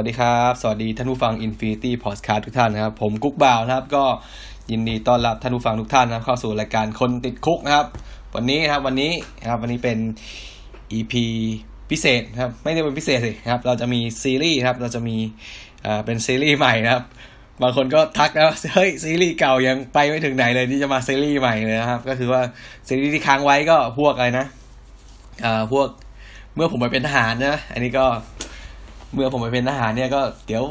สวัสดีครับ สวัสดีท่านผู้ฟัง Infinity Podcast ทุกท่านนะครับ ผมกุ๊กบ่าวนะครับ ก็ยินดีต้อนรับท่านผู้ฟังทุกท่านนะครับ เข้าสู่รายการคนติดคุกนะครับ วันนี้นะครับวันนี้นะครับวันนี้เป็น EP พิเศษนะครับ ไม่ได้เป็นพิเศษสิครับ เราจะมีซีรีส์ครับ เราจะมีอ่าเป็นซีรีส์ใหม่นะครับ บางคนก็ทักนะเฮ้ยซีรีส์เก่ายังไปไม่ถึงไหนเลยที่จะมาซีรีส์ใหม่เลยนะครับ ก็คือว่าซีรีส์ที่ค้างไว้ก็พวกอะไรนะอ่าพวกเมื่อผมไปเป็นทหารนะ อันนี้ก็ เมื่อผมไปเป็นทหารเนี่ยก็เดี๋ยว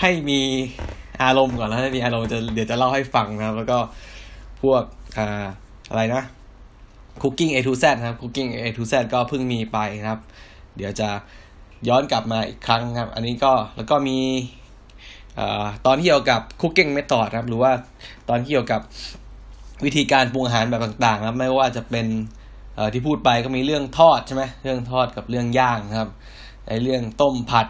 ให้มีอารมณ์ก่อนแล้วให้มีอารมณ์จะเดี๋ยวจะเล่าให้ฟังนะครับ แล้วก็พวกอ่าอะไรนะ Cooking A to Z นะครับ Cooking A to Z ก็เพิ่งมีไปนะครับ เดี๋ยวจะย้อนกลับมาอีกครั้งครับ อันนี้ก็แล้วก็มีอตอนที่เกี่ยวกับ Cooking Method ครับ หรือว่าตอนที่เกี่ยวกับวิธีการปรุงอาหารแบบต่างๆครับไม่ว่าจะเป็นที่พูดไปก็มีเรื่องทอดใช่ไหมเรื่องทอดกับเรื่องย่างนะครับในเรื่องต้มผัด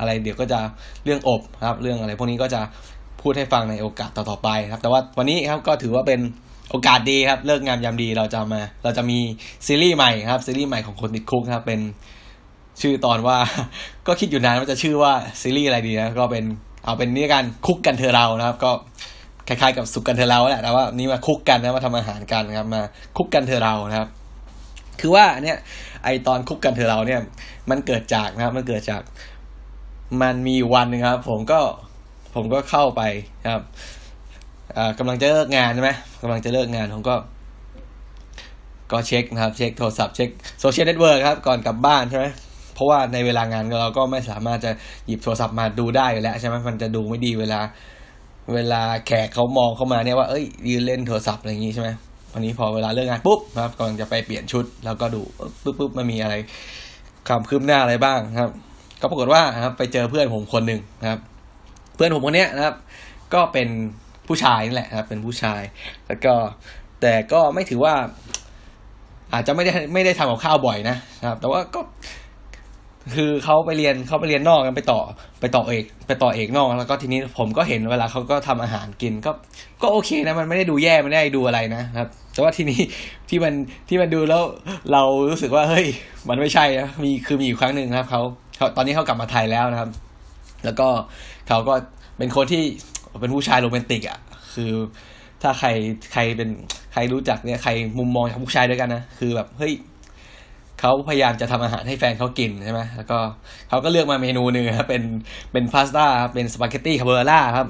อะไรเดี๋ยวก็จะเรื่องอบครับ เรื่องอะไรพวกนี้ก็จะพูดให้ฟังในโอกาสต่อๆไปครับ แต่ว่าวันนี้ครับก็ถือว่าเป็นโอกาสดีครับ เลิกงามยามดีเราจะมาเราจะมีซีรีส์ใหม่ครับซีรีส์ใหม่ของคนติดคุกครับเป็นชื่อตอนว่า ก็คิดอยู่นานว่าจะชื่อว่าซีรีส์อะไรดีนะก็เป็นเอาเป็นนี่กัน Cook กันเถอะเรานะครับ ก็คล้ายๆกับสุขกันเถอะเราแหละแต่ว่านี่มา cook กันนะมาทำอาหารกันครับมา Cook กันเถอะเรานะครับ คือว่าเนี่ยไอตอน Cook กันเถอะเราเนี่ยมันเกิดจากนะครับมันเกิดจาก มันมีวันหนึงครับ ผมก็ผมก็เข้าไปครับอ่ากำลังจะเลิกงานใช่ไหมกำลังจะเลิกงานผมก็ ก็เช็คนะครับ เช็คโทรศัพท์เช็ค social network ครับ ก่อนกลับบ้านใช่ไหมเพราะว่าในเวลางานเราก็ไม่สามารถจะหยิบโทรศัพท์มาดูได้อยู่แล้วใช่ไหมมันจะดูไม่ดีเวลา เวลาแขกเขามองเข้ามาเนี่ยว่าเอ้ยยืนเล่นโทรศัพท์อะไรอย่างงี้ใช่ไหมวันนี้พอเวลาเลิกงานปุ๊บนะครับกำลังจะไปเปลี่ยนชุด แล้วก็ดูปุ๊บปุ๊บมันมีอะไรความคืบหน้าอะไรบ้างครับ ก็ปรากฏว่าครับไปเจอเพื่อนผมคนหนึ่งนะครับ เพื่อนผมคนเนี้ยนะครับ ก็เป็นผู้ชายนี่แหละครับ เป็นผู้ชาย แล้วก็แต่ก็ไม่ถือว่า อาจจะไม่ได้ไม่ได้ทำกับข้าวบ่อยนะครับ แต่ว่าก็คือเขาไปเรียนเขาไปเรียนนอกกันไปต่อไปต่อเอก ไปต่อเอกนอก แล้วก็ทีนี้ผมก็เห็นเวลาเขาก็ทำอาหารกินก็ก็โอเคนะมันไม่ได้ดูแย่ไม่ได้ดูอะไรนะครับ แต่ว่าทีนี้ที่มันที่มันดูแล้วเรารู้สึกว่าเฮ้ยมันไม่ใช่นะมีคือมีอยู่ครั้งหนึ่งนะครับเขา ตอนนี้เขากลับมาไทยแล้วนะครับ แล้วก็เขาก็เป็นคนที่เป็นผู้ชายโรแมนติกอะ คือถ้าใครใครเป็นใครรู้จักเนี่ยใครมุมมองจากผู้ชายด้วยกันนะคือแบบเฮ้ยเขาพยายามจะทำอาหารให้แฟนเขากินใช่ไหมแล้วก็เขาก็เลือกมาเมนูหนึ่งครับเป็นเป็นพาสต้าครับเป็นสปาเกตตี้คาโบนาร่าครับ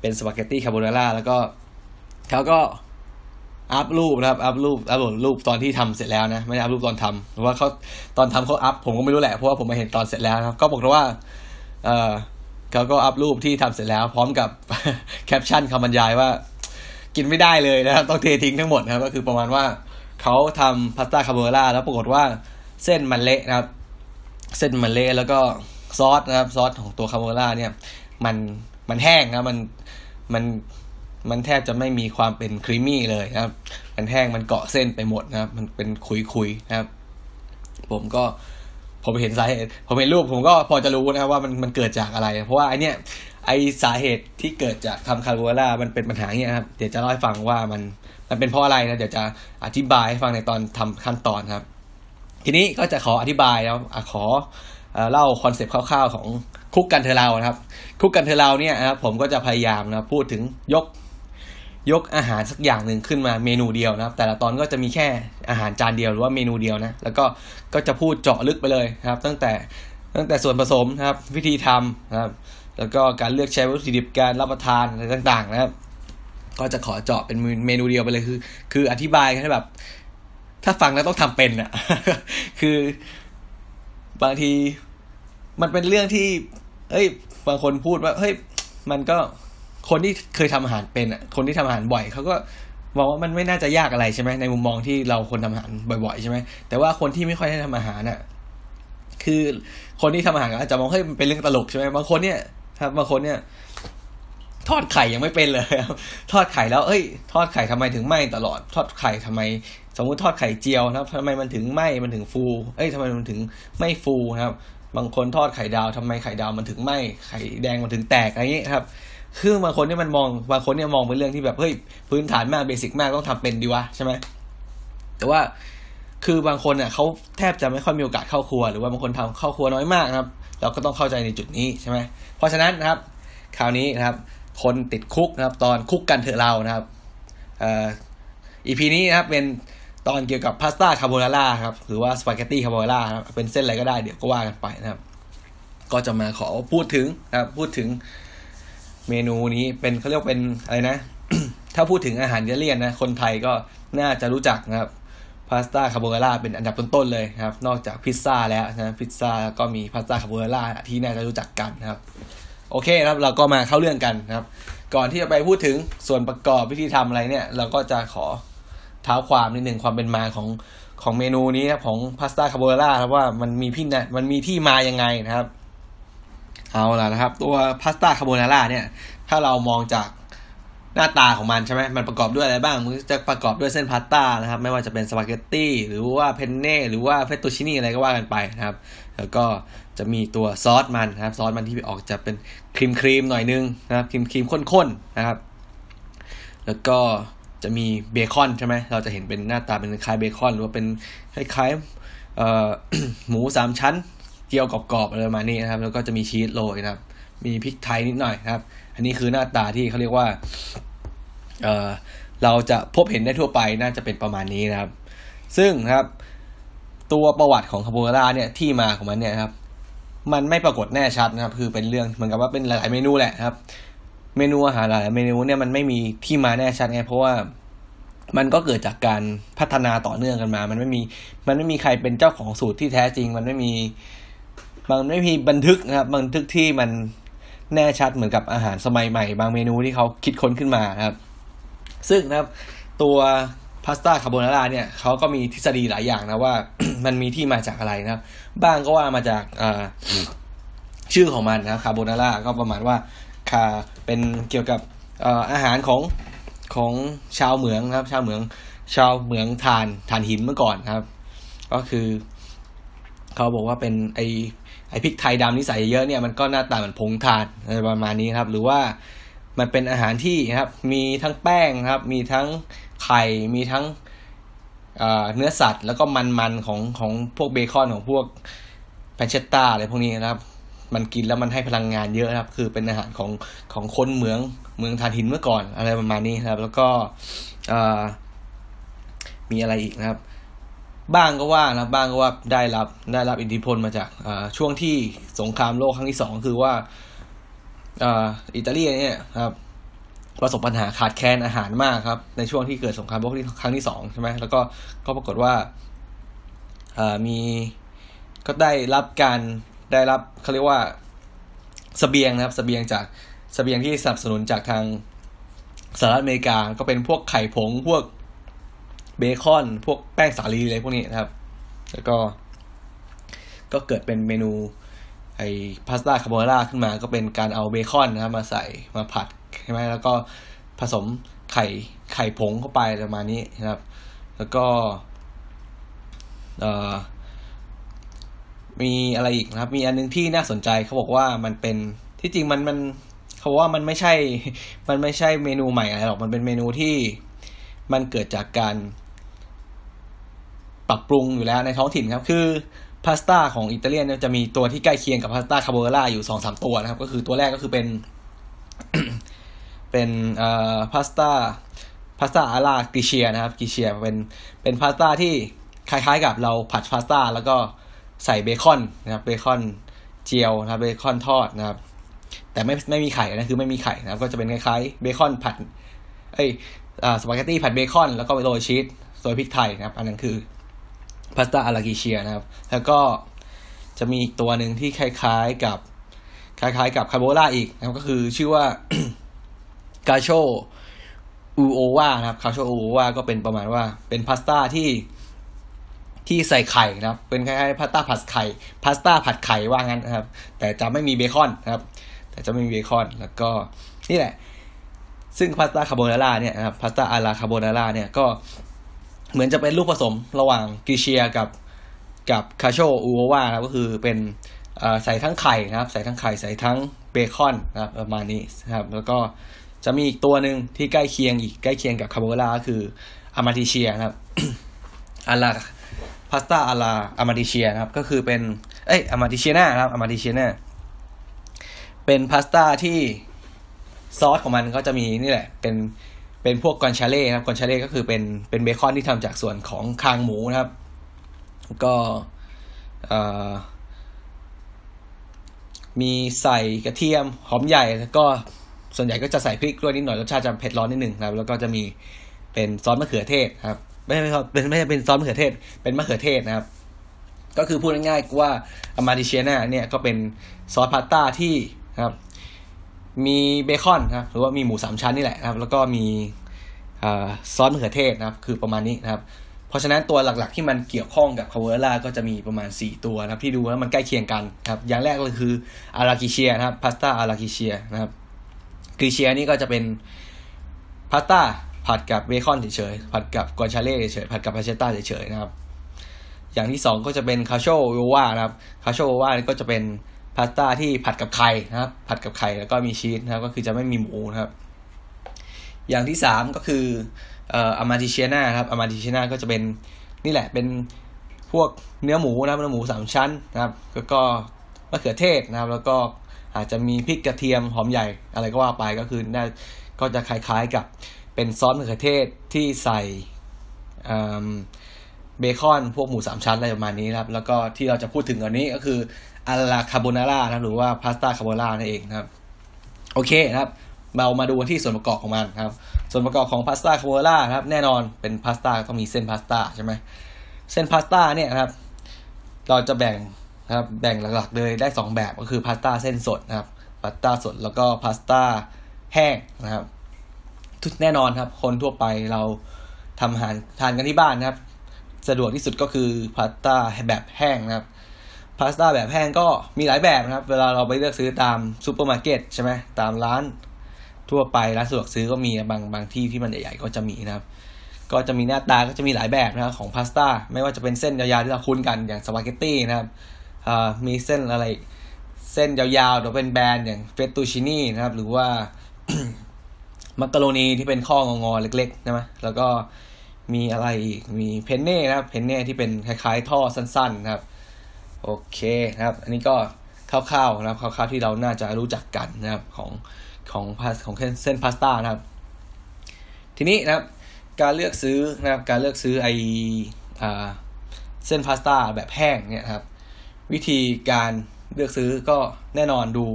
เป็นสปาเกตตี้คาโบนาร่าแล้วก็เขาก็ อัพรูปนะครับอัพรูปอัพรูปตอนที่ทำเสร็จแล้วนะไม่ได้อัพรูปตอนทำเพราะว่าเขาตอนทำเขาอัพผมก็ไม่รู้แหละเพราะว่าผมมาเห็นตอนเสร็จแล้วนะครับก็บอกว่าเออเขาก็อัพรูปที่ทำเสร็จแล้ว พร้อมกับแคปชั่นคำบรรยายว่า กินไม่ได้เลยนะครับต้องเททิ้งทั้งหมดนะครับก็คือประมาณว่าเขาทำพาสต้าคาโบนาร่าแล้วปรากฏว่าเส้นมันเละนะครับ เส้นมันเละแล้วก็ซอสนะครับซอสของตัวคาโบนาร่าเนี่ย มันมันแห้งครับมันมัน มันแทบจะไม่มีความเป็น creamy เลยนะครับ มันแห้งมันเกาะเส้นไปหมดนะครับ มันเป็นขุยๆนะครับ ผมก็ผมเห็นสาเหตุ ผมเห็นรูปผมก็พอจะรู้นะครับว่ามันมันเกิดจากอะไร เพราะว่าไอเนี้ยไอสาเหตุที่เกิดจากทำคาโบนาร่ามันเป็นปัญหาเนี้ยครับ เดี๋ยวจะเล่าให้ฟังว่ามันมันเป็นเพราะอะไรนะ เดี๋ยวจะอธิบายให้ฟังในตอนทำขั้นตอนครับ ทีนี้ก็จะขออธิบายแล้วขอเอ่อเล่า concept คร่าวๆของ Cook กันเถอะเรานะครับ Cook กันเถอะเราเนี่ยนะครับผมก็จะพยายามนะพูดถึงยก ยกอาหารสักอย่างหนึ่งขึ้นมาเมนูเดียวนะครับ แต่ละตอนก็จะมีแค่อาหารจานเดียวหรือว่าเมนูเดียวนะ แล้วก็ก็จะพูดเจาะลึกไปเลยนะครับ ตั้งแต่ตั้งแต่ส่วนผสมนะครับ วิธีทำนะครับ แล้วก็การเลือกใช้วัตถุดิบการรับประทานอะไรต่างๆ นะครับ ก็จะขอเจาะเป็นเมนูเดียวไปเลยคือ คืออธิบายให้แบบ ถ้าฟังแล้วต้องทำเป็นอะคือบางทีมันเป็นเรื่องที่ เอ้ย บางคนพูดว่า เฮ้ย มันก็ คนที่เคยทำอาหารเป็นอะคนที่ทำอาหารบ่อยเขาก็มองว่ามันไม่น่าจะยากอะไรใช่ไหมในมุมมองที่เราคนทำอาหารบ่อยๆใช่ไหมแต่ว่าคนที่ไม่ค่อยได้ทำอาหารอะ คือคนที่ทำอาหารอาจจะมองให้มันเป็นเรื่องตลกใช่ไหมบางคนเนี่ยครับบางคนเนี่ยทอดไข่ยังไม่เป็นเลยทอดไข่แล้ว เอ้ย ทอดไข่ทำไมถึงไหม้ตลอด ทอดไข่ทำไม สมมุติทอดไข่เจียวนะครับทำไมมันถึงไหม้มันถึงฟู เอ้ยทำไมมันถึงไม่ฟูนะครับ บางคนทอดไข่ดาวทำไมไข่ดาวมันถึงไหม้ไข่แดงมันถึงแตกอะไรอย่างนี้ครับ คือบางคนเนี่ยมันมองบางคนเนี่ยมองเป็นเรื่องที่แบบเฮ้ยพื้นฐานมาก basic มากต้องทำเป็นดิวะใช่ไหมแต่ว่าคือบางคนเนี่ยเขาแทบจะไม่ค่อยมีโอกาสเข้าครัว หรือว่าบางคนทำเข้าครัวน้อยมากครับ เราก็ต้องเข้าใจในจุดนี้ใช่ไหมเพราะฉะนั้นนะครับ คราวนี้นะครับ คนติด Cook นะครับ ตอน Cook กันเถอะเรานะครับอ่อ EP นี้นะครับเป็นตอนเกี่ยวกับพาสต้าคาโบนาร่าครับหรือว่าสปาเกตตี้คาโบนาร่าครับเป็นเส้นอะไรก็ได้เดี๋ยวก็ว่ากันไปนะครับ ก็จะมาขอพูดถึงนะครับพูดถึง เมนูนี้เป็นเขาเรียกเป็นอะไรนะ ถ้าพูดถึงอาหารอิตาเลียนนะ คนไทยก็น่าจะรู้จักนะครับพาสต้าคาโบนาร่าเป็นอันดับต้นๆเลยนะครับ นอกจากพิซซ่าแล้วนะพิซซ่าก็มีพาสต้าคาโบนาร่าที่น่าจะรู้จักกันนะครับ โอเคครับเราก็มาเข้าเรื่องกันนะครับ ก่อนที่จะไปพูดถึงส่วนประกอบวิธีทำอะไรเนี่ย เราก็จะขอเท้าความนิดหนึ่งความเป็นมาของของเมนูนี้ครับของพาสต้าคาโบนาร่าครับว่ามันมีพี่นะมันมีที่มายังไงนะครับ เอาล่ะนะครับ ตัวพาสต้าคาโบนาร่าเนี่ย ถ้าเรามองจากหน้าตาของมันใช่ไหมมันประกอบด้วยอะไรบ้าง มันจะประกอบด้วยเส้นพาสต้านะครับ ไม่ว่าจะเป็นสปาเกตตี้หรือว่าเพนเน่หรือว่าเฟตตูชินี่อะไรก็ว่ากันไปนะครับ แล้วก็จะมีตัวซอสมันนะครับ ซอสมันที่ออกจะเป็นครีมครีมหน่อยนึงนะครับครีมครีมข้นๆนะครับ แล้วก็จะมีเบคอนใช่ไหมเราจะเห็นเป็นหน้าตาเป็นคล้ายเบคอน หรือว่าเป็นคล้ายๆหมูสามชั้น เกี๊ยวกรอบๆอะไรประมาณนี้นะครับ แล้วก็จะมีชีสโรยนะครับ มีพริกไทยนิดหน่อยนะครับ อันนี้คือหน้าตาที่เขาเรียกว่าเอ่อเราจะพบเห็นได้ทั่วไปน่าจะเป็นประมาณนี้นะครับ ซึ่งนะครับตัวประวัติของคาโบนาร่าเนี่ยที่มาของมันเนี่ยครับ มันไม่ปรากฏแน่ชัดนะครับ คือเป็นเรื่องเหมือนกับว่าเป็นหลายๆเมนูแหละครับ เมนูอาหารหลายๆเมนูเนี่ยมันไม่มีที่มาแน่ชัดไงเพราะว่ามันก็เกิดจากการพัฒนาต่อเนื่องกันมา มันไม่มี มันไม่มีใครเป็นเจ้าของสูตรที่แท้จริง มันไม่มี มันไม่มีบันทึกนะครับบันทึกที่มันแน่ชัดเหมือนกับอาหารสมัยใหม่ บางเมนูที่เขาคิดค้นขึ้นมานะครับ ซึ่งนะครับตัวพาสต้าคาโบนาร่าเนี่ยเขาก็มีทฤษฎีหลายอย่างนะว่ามันมีที่มาจากอะไรนะครับ บ้างก็ว่ามาจากชื่อของมันนะครับคาโบนาร่าก็ประมาณว่าคาเป็นเกี่ยวกับอาหารของของชาวเหมืองนะครับ ชาวเหมืองชาวเหมืองทานทานหินเมื่อก่อนครับ ก็คือ เขาบอกว่าเป็นไอไอ พริกไทยดำนี่ใส่เยอะเนี่ยมันก็หน้าตาเหมือนผงทานอะไรประมาณนี้ครับ หรือว่ามันเป็นอาหารที่ครับ มีทั้งแป้งครับ มีทั้งไข่ มีทั้งเนื้อสัตว์ แล้วก็มันๆของของพวกเบคอนของพวกแพนเชตตาอะไรพวกนี้นะครับ มันกินแล้วมันให้พลังงานเยอะครับ คือเป็นอาหารของของคนเมืองเมืองทานหินเมื่อก่อนอะไรประมาณนี้ครับ แล้วก็มีอะไรอีกนะครับ บ้างก็ว่านะบ้างก็ว่าได้รับได้รับอิทธิพลมาจากช่วงที่สงครามโลกครั้งที่สองคือว่าอิตาลีเนี่ยครับประสบปัญหาขาดแคลนอาหารมากครับ ในช่วงที่เกิดสงครามโลกครั้งที่สองใช่ไหมแล้วก็ก็ปรากฏว่ามีก็ได้รับการได้รับเขาเรียกว่าสเสบียงนะครับสเสบียงจากสเสบียงที่สนับสนุนจากทางสหรัฐอเมริกาก็เป็นพวกไข่ผงพวก เบคอน พวกแป้งสาลีอะไรพวกนี้นะครับ แล้วก็ ก็เกิดเป็นเมนูไอพาสต้าคาโบนาร่าขึ้นมา ก็เป็นการเอาเบคอนนะครับ มาใส่มาผัดใช่ไหมแล้วก็ผสมไข่ไข่ผงเข้าไปประมาณนี้นะครับ แล้วก็เอ่อมีอะไรอีกนะครับ มีอันนึงที่น่าสนใจเขาบอกว่ามันเป็นที่จริงมันมันเขาว่ามันไม่ใช่ มันไม่ใช่เมนูใหม่อะไรหรอก มันเป็นเมนูที่มันเกิดจากการ ปรับปรุงอยู่แล้วในท้องถิ่นครับ คือพาสต้าของอิตาเลียนจะมีตัวที่ใกล้เคียงกับพาสต้าคาโบนาร่าอยู่สองสามตัวนะครับ ก็คือตัวแรกก็คือเป็น เป็นอ่าพาสต้าพาสต้า alla gricia นะครับ gricia เป็นเป็นพาสต้าที่คล้ายๆกับเราผัดพาสต้าแล้วก็ใส่เบคอนนะครับเบคอนเจียวนะครับเบคอนทอดนะครับ แต่ไม่ไม่มีไข่นะคือไม่มีไข่นะครับ ก็จะเป็นคล้ายๆเบคอนผัด เอ้ยสปาเกตตี้ผัดเบคอน แล้วก็โรยชีสโรยพริกไทยนะครับ อันนั้นคือ พาสต้า alla gricia นะครับ แล้วก็จะมีตัวหนึ่งที่คล้ายๆกับคล้ายๆ กับคาโบล่าอีกนะครับก็คือชื่อว่ากาโชอูโอวานะครับคาโชอูโอวาก็เป็นประมาณว่าเป็นพาสต้าที่ที่ใส่ไข่นะครับ เป็นคล้ายๆพาสต้าผัดไข่พาสต้าผัดไข่ว่างั้นนะครับ แต่จะไม่มีเบคอนนะครับ แต่จะไม่มีเบคอนแล้วก็นี่แหละ ซึ่งพาสต้าคาโบนาร่าเนี่ยนะครับพาสต้าอาราคาโบนาร่าเนี่ยก็ เหมือนจะเป็นลูกผสมระหว่างกิเชียกับกับ cacio e uova ครับก็คือเป็นใส่ทั้งไข่นะครับ ใส่ทั้งไข่ใส่ทั้งเบคอนนะครับประมาณนี้นะครับแล้วก็จะมีอีกตัวหนึ่งที่ใกล้เคียงอีกใกล้เคียงกับคาโบนาร่าคือ amatricia นะครับ alla พาสต้า alla amatricia นะครับ ก็คือเป็นเอ้ย amatriciana ครับ amatriciana เป็นพาสต้าที่ซอสของมันก็จะมีนี่แหละ เป็น เป็นพวก guanciale ครับ guanciale ก็คือเป็นเป็นเบคอนที่ทำจากส่วนของคางหมูนะครับ ก็มีใส่กระเทียมหอมใหญ่แล้วก็ส่วนใหญ่ก็จะใส่พริกด้วยนิดหน่อยรสชาติจะเผ็ดร้อนนิดหนึ่งครับ แล้วก็จะมีเป็นซอสมะเขือเทศครับไม่ใช่เป็นไม่ใช่เป็นซอสมะเขือเทศ เป็นมะเขือเทศนะครับ ก็คือพูดง่ายๆว่าอามาดิเชียนาเนี่ยก็เป็นซอสพาสต้าที่ครับ มีเบคอนครับหรือว่ามีหมูสามชั้นนี่แหละครับ แล้วก็มีซอสมะเขือเทศนะครับ คือประมาณนี้นะครับ เพราะฉะนั้นตัวหลักๆที่มันเกี่ยวข้องกับคาโบนาร่าก็จะมีประมาณ 4 ตัวนะครับ ที่ดูแล้วมันใกล้เคียงกันครับ อย่างแรกเลยคือ alla gricia นะครับพาสต้า alla gricia นะครับ gricia นี่ก็จะเป็นพาสต้าผัดกับเบคอนเฉยๆผัดกับ guanciale เฉยๆผัดกับ pancetta เฉยๆนะครับ อย่างที่สองก็จะเป็น cacio e uova นะครับคาโชโยวาก็จะเป็น พาสต้าที่ผัดกับไข่นะครับ ผัดกับไข่แล้วก็มีชีสนะครับ ก็คือจะไม่มีหมูนะครับ อย่างที่สามก็คือเอ่ออามาติเชียนาครับอามาติเชียนาก็จะเป็นนี่แหละเป็นพวกเนื้อหมูนะครับเนื้อหมูสามชั้นนะครับแล้วก็มะเขือเทศนะครับ แล้วก็อาจจะมีพริกกระเทียมหอมใหญ่อะไรก็ว่าไปก็คือน่าก็จะคล้ายๆกับเป็นซอสมะเขือเทศที่ใส่เบคอนพวกหมูสามชั้นอะไรประมาณนี้ครับ แล้วก็ที่เราจะพูดถึงอันนี้ก็คือ alla carbonara นะหรือว่าพาสต้าคาโบนาร่านั่นเองนะครับ โอเคนะครับ เรามาดูที่ส่วนประกอบของมันครับ ส่วนประกอบของพาสต้าคาโบนาร่าครับ แน่นอนเป็นพาสต้าต้องมีเส้นพาสต้าใช่ไหมเส้นพาสต้าเนี่ยครับ เราจะแบ่งนะครับแบ่งหลักๆเลยได้ 2 แบบก็คือพาสต้าเส้นสดนะครับพาสต้าสดแล้วก็พาสต้าแห้งนะครับทุกแน่นอนครับ คนทั่วไปเราทำอาหารทานกันที่บ้านนะครับ สะดวกที่สุดก็คือพาสต้าแบบแห้งนะครับ พาสต้าแบบแห้งก็มีหลายแบบนะครับ เวลาเราไปเลือกซื้อตามซูเปอร์มาร์เก็ตใช่ไหมตามร้านทั่วไปร้านสะดวกซื้อก็มีบางบางที่ที่มันใหญ่ๆก็จะมีนะครับ ก็จะมีหน้าตาก็จะมีหลายแบบนะครับของพาสต้าไม่ว่าจะเป็นเส้นยาวๆที่เราคุ้นกันอย่างสปาเกตตี้นะครับมีเส้นอะไรเส้นยาวๆหรือเป็นแบนอย่างเฟตตูชินี่นะครับ หรือว่ามักกะโรนีที่เป็นข้ององอเล็กๆใช่ไหมแล้วก็มีอะไรอีกมีเพนเน่นะครับเพนเน่ที่เป็นคล้ายๆท่อสั้นๆนะครับ โอเคนะครับ อันนี้ก็คร่าวๆนะครับคร่าวๆที่เราน่าจะรู้จักกันนะครับของของพาสของเส้นพาสต้านะครับ ทีนี้นะครับการเลือกซื้อนะครับการเลือกซื้อไออาเส้นพาสต้าแบบแห้งเนี่ยครับ วิธีการเลือกซื้อก็แน่นอนดู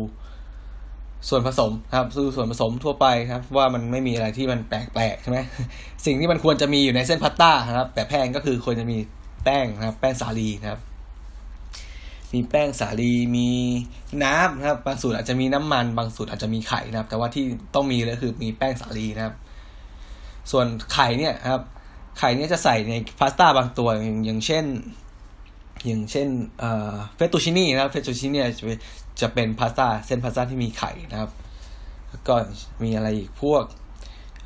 ส่วนผสมครับดูส่วนผสมทั่วไปครับ ว่ามันไม่มีอะไรที่มันแปลกๆใช่ไหมสิ่งที่มันควรจะมีอยู่ในเส้นพาสต้านะครับแต่แพงก็คือควรจะมีแป้งนะครับ แป้งสาลีนะครับ มีแป้งสาลีมีน้ำนะครับ บางสูตรอาจจะมีน้ำมัน บางสูตรอาจจะมีไข่นะครับ แต่ว่าที่ต้องมีเลยคือมีแป้งสาลีนะครับ ส่วนไข่เนี่ยครับ ไข่เนี่ยจะใส่ในพาสต้าบางตัวอย่างเช่น อย่างเช่นเอ่อเฟตูชินี่นะครับเฟตตูชินี่จะจะเป็นพาสต้าเส้นพาสต้าที่มีไข่นะครับแล้วก็มีอะไรอีกพวก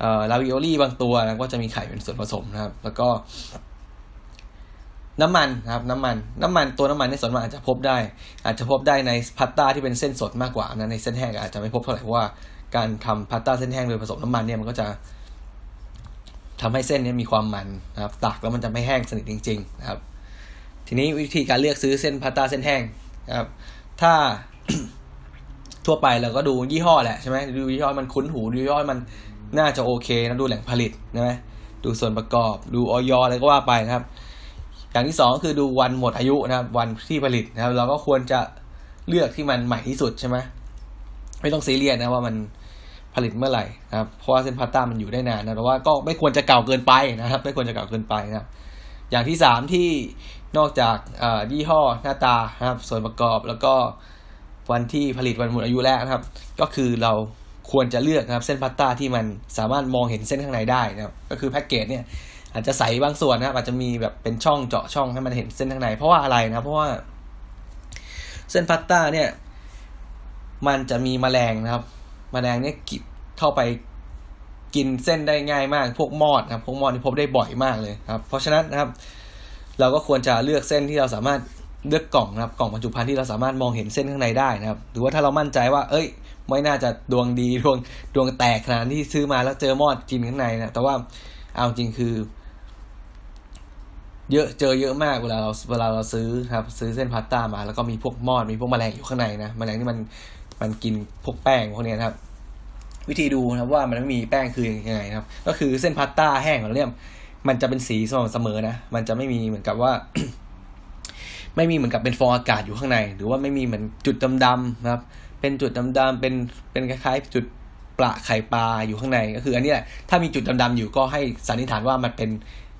เอ่อลาวิโอลี่บางตัวนะก็จะมีไข่เป็นส่วนผสมนะครับ แล้วก็ น้ำมันนะครับน้ำมันน้ำมันตัวน้ำมันในส่วนมากอาจจะพบได้ อาจจะพบได้ในพาสต้าที่เป็นเส้นสดมากกว่านะในเส้นแห้งอาจจะไม่พบเท่าไหร่เพราะว่าการทำพาสต้าเส้นแห้งโดยผสมน้ำมันเนี่ยมันก็จะทำให้เส้นนี้มีความมันนะครับตากแล้วมันจะไม่แห้งสนิทจริง ๆ นะครับ ทีนี้วิธีการเลือกซื้อเส้นพาสต้าเส้นแห้งนะครับ ถ้าทั่วไปเราก็ดูยี่ห้อแหละใช่ไหมดูยี่ห้อมันคุ้นหูดูยี่ห้อมันน่าจะโอเคนะดูแหล่งผลิตใช่ไหมดูส่วนประกอบดูออยอะไรก็ว่าไปนะครับ อย่างที่สองก็คือดูวันหมดอายุนะครับ วันที่ผลิตนะครับ เราก็ควรจะเลือกที่มันใหม่ที่สุดใช่ไหมไม่ต้องซีเรียสนะว่ามันผลิตเมื่อไหร่นะครับเพราะว่าเส้นพาสต้ามันอยู่ได้นานนะแต่ว่าก็ไม่ควรจะเก่าเกินไปนะครับ ไม่ควรจะเก่าเกินไปนะอย่างที่สามที่นอกจากยี่ห้อหน้าตานะครับ ส่วนประกอบแล้วก็วันที่ผลิตวันหมดอายุแล้วนะครับ ก็คือเราควรจะเลือกนะครับ เส้นพาสต้าที่มันสามารถมองเห็นเส้นข้างในได้นะครับ ก็คือแพ็กเกจเนี่ย อาจจะใส่บางส่วนนะครับอาจจะมีแบบเป็นช่องเจาะช่องให้มันเห็นเส้นข้างใน เพราะว่าอะไรนะเพราะว่า เส้นพาสต้าเนี่ย มันจะมีแมลงนะครับแมลงเนี่ยกิเข้าไปกินเส้นได้ง่ายมาก พวกมอดนะครับ พวกมอดที่พบได้บ่อยมากเลยครับ เพราะฉะนั้นนะครับ เราก็ควรจะเลือกเส้นที่เราสามารถเลือกกล่องนะครับ กล่องบรรจุภัณฑ์ที่เราสามารถมองเห็นเส้นข้างในได้นะครับ หรือว่าถ้าเรามั่นใจว่า เอ้ย ไม่น่าจะดวงดีดวงดวงแตกขนาดที่ซื้อมาแล้วเจอมอดกินข้างในนะแต่ว่าเอาจริงคือ เยอะเจอเยอะมากเวลาเราเวลาเราซื้อครับ ซื้อเส้นพาสต้ามา แล้วก็มีพวกมอดมีพวกแมลงอยู่ข้างในนะแมลงที่มันมันกินพวกแป้งพวกนี้นะครับ วิธีดูนะครับว่ามันไม่มีแป้งคือยังไงนะครับ ก็คือเส้นพาสต้าแห้งของเราเนี่ยมันจะเป็นสีสม่ำเสมอนะ มันจะไม่มีเหมือนกับว่า ไม่มีเหมือนกับเป็นฟองอากาศอยู่ข้างใน หรือว่าไม่มีเหมือนจุดดำๆนะครับ เป็นจุดดำๆเป็นเป็นคล้ายๆ จุดปลาไข่ปลาอยู่ข้างในก็คือ อันนี้แหละถ้ามีจุดดำๆอยู่ก็ให้สันนิษฐานว่ามันเป็น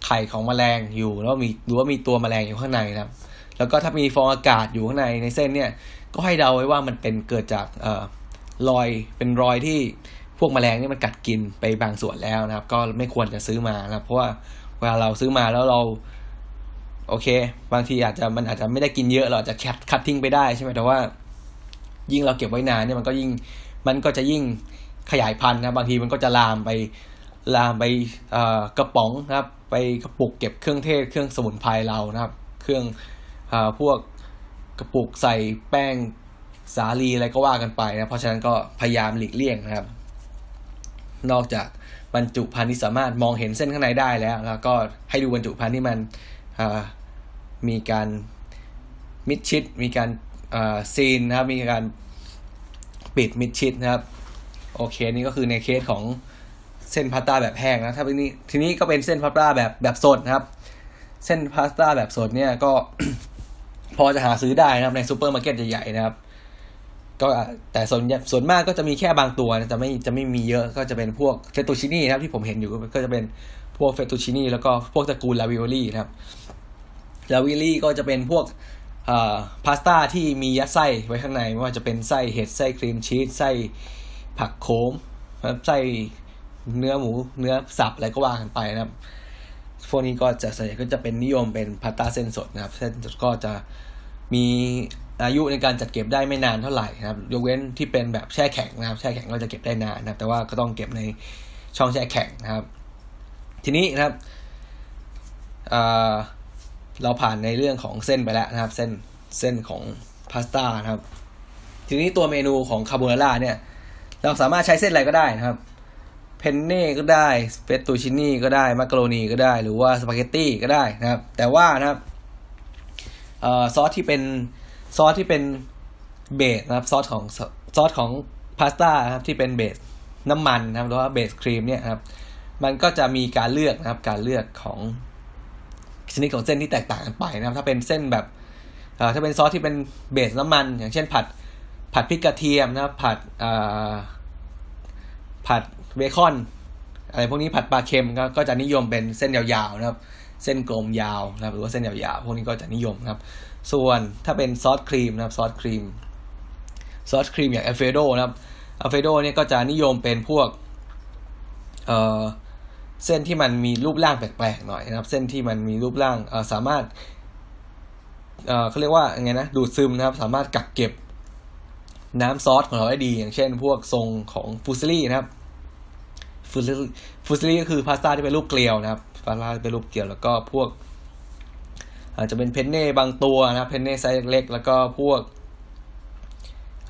ไข่ของแมลงอยู่ แล้วมีหรือว่ามีตัวแมลงอยู่ข้างในนะครับ แล้วก็ถ้ามีฟองอากาศอยู่ข้างในในเส้นเนี่ย ก็ให้เดาไว้ว่ามันเป็นเกิดจากเอ่อรอยเป็นรอยที่พวกแมลงนี่มันกัดกินไปบางส่วนแล้วนะครับ ก็ไม่ควรจะซื้อมานะครับ เพราะว่าเวลาเราซื้อมาแล้วเรา โอเค บางทีอาจจะมันอาจจะไม่ได้กินเยอะเราจะคัดคัดทิ้งไปได้ใช่ไหมแต่ว่า ยิ่งเราเก็บไว้นานเนี่ยมันก็ยิ่งมันก็จะยิ่งขยายพันธุ์นะบางทีมันก็จะลามไป ลามไปกระป๋องนะครับ ไปกระปุกเก็บเครื่องเทศเครื่องสมุนไพรเรานะครับ เครื่องอพวกกระปุกใส่แป้งสาลีอะไรก็ว่ากันไปนะเพราะฉะนั้นก็พยายามหลีกเลี่ยงนะครับ นอกจากบรรจุภัณฑ์ที่สามารถมองเห็นเส้นข้างในได้แล้ว แล้วก็ให้ดูบรรจุภัณฑ์ที่มันมีการมิดชิด มีการ seal นะครับ มีการปิดมิดชิดนะครับ โอเค นี่ก็คือในเคสของ เส้นพาสต้าแบบแห้งนะถ้าเป็นนี้ทีนี้ก็เป็นเส้นพาสต้าแบบแบบสดนะครับ เส้นพาสต้าแบบสดเนี่ยก็ พอจะหาซื้อได้นะครับในซูเปอร์มาร์เก็ตใหญ่ๆนะครับ ก็แต่ส่วนส่วนมากก็จะมีแค่บางตัวจะไม่จะไม่มีเยอะก็จะเป็นพวกเฟตูชินี่นะครับที่ผมเห็นอยู่ก็จะเป็นพวกเฟตูชินี่แล้วก็พวกตระกูลราวิโอลี่นะครับลาวิโอลี่ก็จะเป็นพวกพาสต้าที่มียัดไส้ไว้ข้างในไม่ว่าจะเป็นไส้เห็ดไส้ครีมชีสไส้ผักโขมไส้ เนื้อหมู เนื้อสับอะไรก็ว่ากันไปนะครับ พวกนี้ก็จะส่วนใหญ่ก็จะเป็นนิยมเป็นพาสต้าเส้นสดนะครับ เส้นสดก็จะมีอายุในการจัดเก็บได้ไม่นานเท่าไหร่นะครับ ยกเว้นที่เป็นแบบแช่แข็งนะครับ แช่แข็งก็จะเก็บได้นานนะครับ แต่ว่าก็ต้องเก็บในช่องแช่แข็งนะครับ ทีนี้นะครับเราผ่านในเรื่องของเส้นไปแล้วนะครับ เส้นเส้นของพาสต้านะครับ ทีนี้ตัวเมนูของคาโบนาร่าเนี่ย เราสามารถใช้เส้นอะไรก็ได้นะครับ เพนเน่ก็ได้เฟตตูชินี่ก็ได้มักกะโรนีก็ได้ หรือว่าสปาเกตตี้ก็ได้นะครับ แต่ว่านะครับซอสที่เป็นซอสที่เป็น base นะครับซอสของซอสของพาสต้าครับที่เป็น baseน้ำมันนะครับหรือว่าเบสครีมเนี่ยครับ มันก็จะมีการเลือกนะครับการเลือกของชนิดของเส้นที่แตกต่างกันไปนะครับ ถ้าเป็นเส้นแบบถ้าเป็นซอสที่เป็นเบสน้ำมัน อย่างเช่นผัดผัดพริกกระเทียมนะครับผัดผัด เบคอน อะไรพวกนี้ผัดปลาเค็มก็ก็จะนิยมเป็นเส้นยาวๆนะครับเส้นกลมยาวนะครับหรือว่าเส้นยาวๆพวกนี้ก็จะนิยมนะครับ ส่วนถ้าเป็นซอสครีมนะครับซอสครีมซอสครีมอย่างอัลเฟรโดนะครับอัลเฟรโดเนี่ยก็จะนิยมเป็นพวกเอ่อเส้นที่มันมีรูปร่างแปลกๆหน่อยนะครับ เส้นที่มันมีรูปร่างเอ่อสามารถเอ่อเขาเรียกว่าไงนะดูดซึมนะครับ สามารถกักเก็บน้ำซอสของเราได้ดี อย่างเช่น พวกทรงของฟูซิลี่นะครับ ฟูซิลี่ฟูซิลี่ก็คือพาสต้าที่เป็นรูปเกลียวนะครับพาสต้าเป็นรูปเกลียวแล้วก็พวก อาจจะเป็นเพนเน่บางตัวนะครับเพนเน่ไซส์เล็กแล้วก็พวก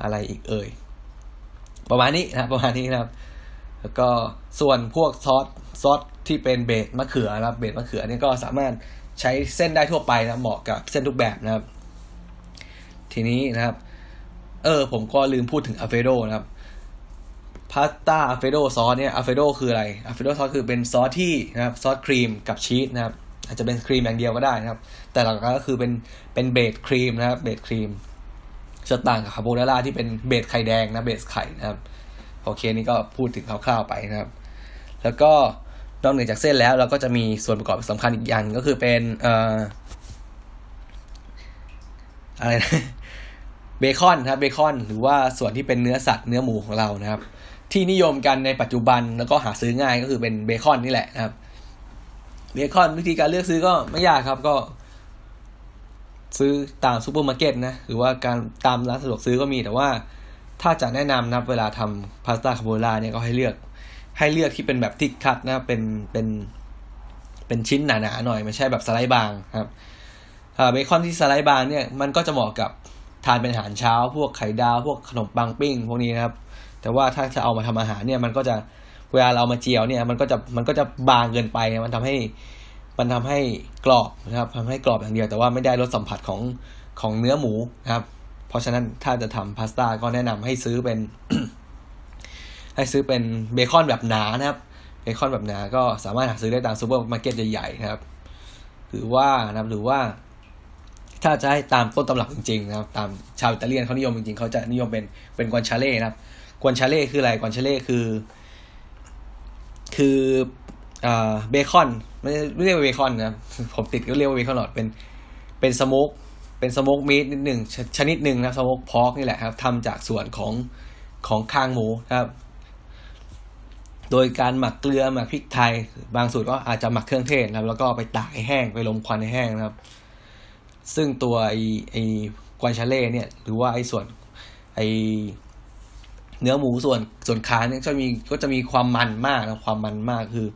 อะไรอีกเอ่ยประมาณนี้นะประมาณนี้นะครับ แล้วก็ส่วนพวกซอสซอสที่เป็น base มะเขือนะครับ base มะเขือนี่ก็สามารถใช้เส้นได้ทั่วไปนะเหมาะกับเส้นทุกแบบนะครับ ทีนี้นะครับ เออ ผมก็ลืมพูดถึงอัลเฟรโดนะครับ พาสต้าอัลเฟรโดซอสเนี่ยอัลเฟรโดคืออะไรอัลเฟรโดซอสคือเป็นซอสที่นะครับซอสครีมกับชีสนะครับอาจจะเป็นครีมอย่างเดียวก็ได้นะครับ แต่หลักก็คือเป็นเป็น base ครีมนะครับ base ครีมจะต่างกับคาโบนาร่าที่เป็น base ไข่แดงนะ base ไข่นะครับโอเคนี่ก็พูดถึงคร่าวๆไปนะครับ แล้วก็นอกเหนือจากเส้นแล้วเราก็จะมีส่วนประกอบสำคัญอีกอย่างก็คือเป็นเอ่ออะไรนะเบคอนครับเบคอนหรือว่าส่วนที่เป็นเนื้อสัตว์เนื้อหมูของเรานะครับ ที่นิยมกันในปัจจุบันแล้วก็หาซื้อง่ายก็คือเป็นเบคอนนี่แหละนะครับ เบคอนวิธีการเลือกซื้อก็ไม่ยากครับก็ ซื้อตามซูเปอร์มาร์เก็ตนะหรือว่าการตามร้านสะดวกซื้อก็มีแต่ว่า ถ้าจะแนะนำนะเวลาทำพาสต้าคาโบนาร่าเนี่ยก็ให้เลือก ให้เลือกที่เป็นแบบ thick cut นะเป็นเป็นเป็นชิ้นหนาๆหน่อยไม่ใช่แบบสไลด์บางครับเบคอนที่สไลด์บางเนี่ยมันก็จะเหมาะกับทานเป็นอาหารเช้า พวกไข่ดาวพวกขนมปังปิ้งพวกนี้นะครับ แต่ว่าถ้าจะเอามาทำอาหารเนี่ยมันก็จะเวลาเรามาเจียวเนี่ย มันก็จะมันก็จะบางเกินไปมันทำให้มันทำให้กรอบนะครับทำให้กรอบอย่างเดียว แต่ว่าไม่ได้รสสัมผัสของของเนื้อหมูนะครับ เพราะฉะนั้นถ้าจะทำพาสต้าก็แนะนำให้ซื้อเป็น ให้ซื้อเป็นเบคอนแบบหนานะครับเบคอนแบบหนาก็สามารถหาซื้อได้ตามซูเปอร์มาร์เก็ตใหญ่ๆนะครับ หรือว่านะครับหรือว่า ถ้าจะให้ตามต้นตำรับจริงๆนะครับ ตามชาวอิตาเลียนเขานิยมจริงๆเขาจะนิยมเป็นเป็นกวนชาเล่นะครับ กวนชาเล่คืออะไรกวนชาเล่คือ คือเบคอนไม่เรียกว่าเบคอนนะครับผมติดก็เรียกว่าเบคอนหลอดเป็นเป็นสโมกเป็นสโมกมีดนิดหนึ่งชชนิดหนึ่งนะสโมกพอกนี่แหละครับทำจากส่วนของของคางหมูครับ โดยการหมักเกลือหมักพริกไทย บางสูตรก็อาจจะหมักเครื่องเทศนะครับแล้วก็ไปตากให้แห้งไปลมควันให้แห้งนะครับ ซึ่งตัวไอไอกวนชาเล่เนี่ย หรือว่าไอส่วนไอ เนื้อหมูส่วนส่วนขาเนี่ยจะมีก็จะมีความมันมากนะความมันมากคือ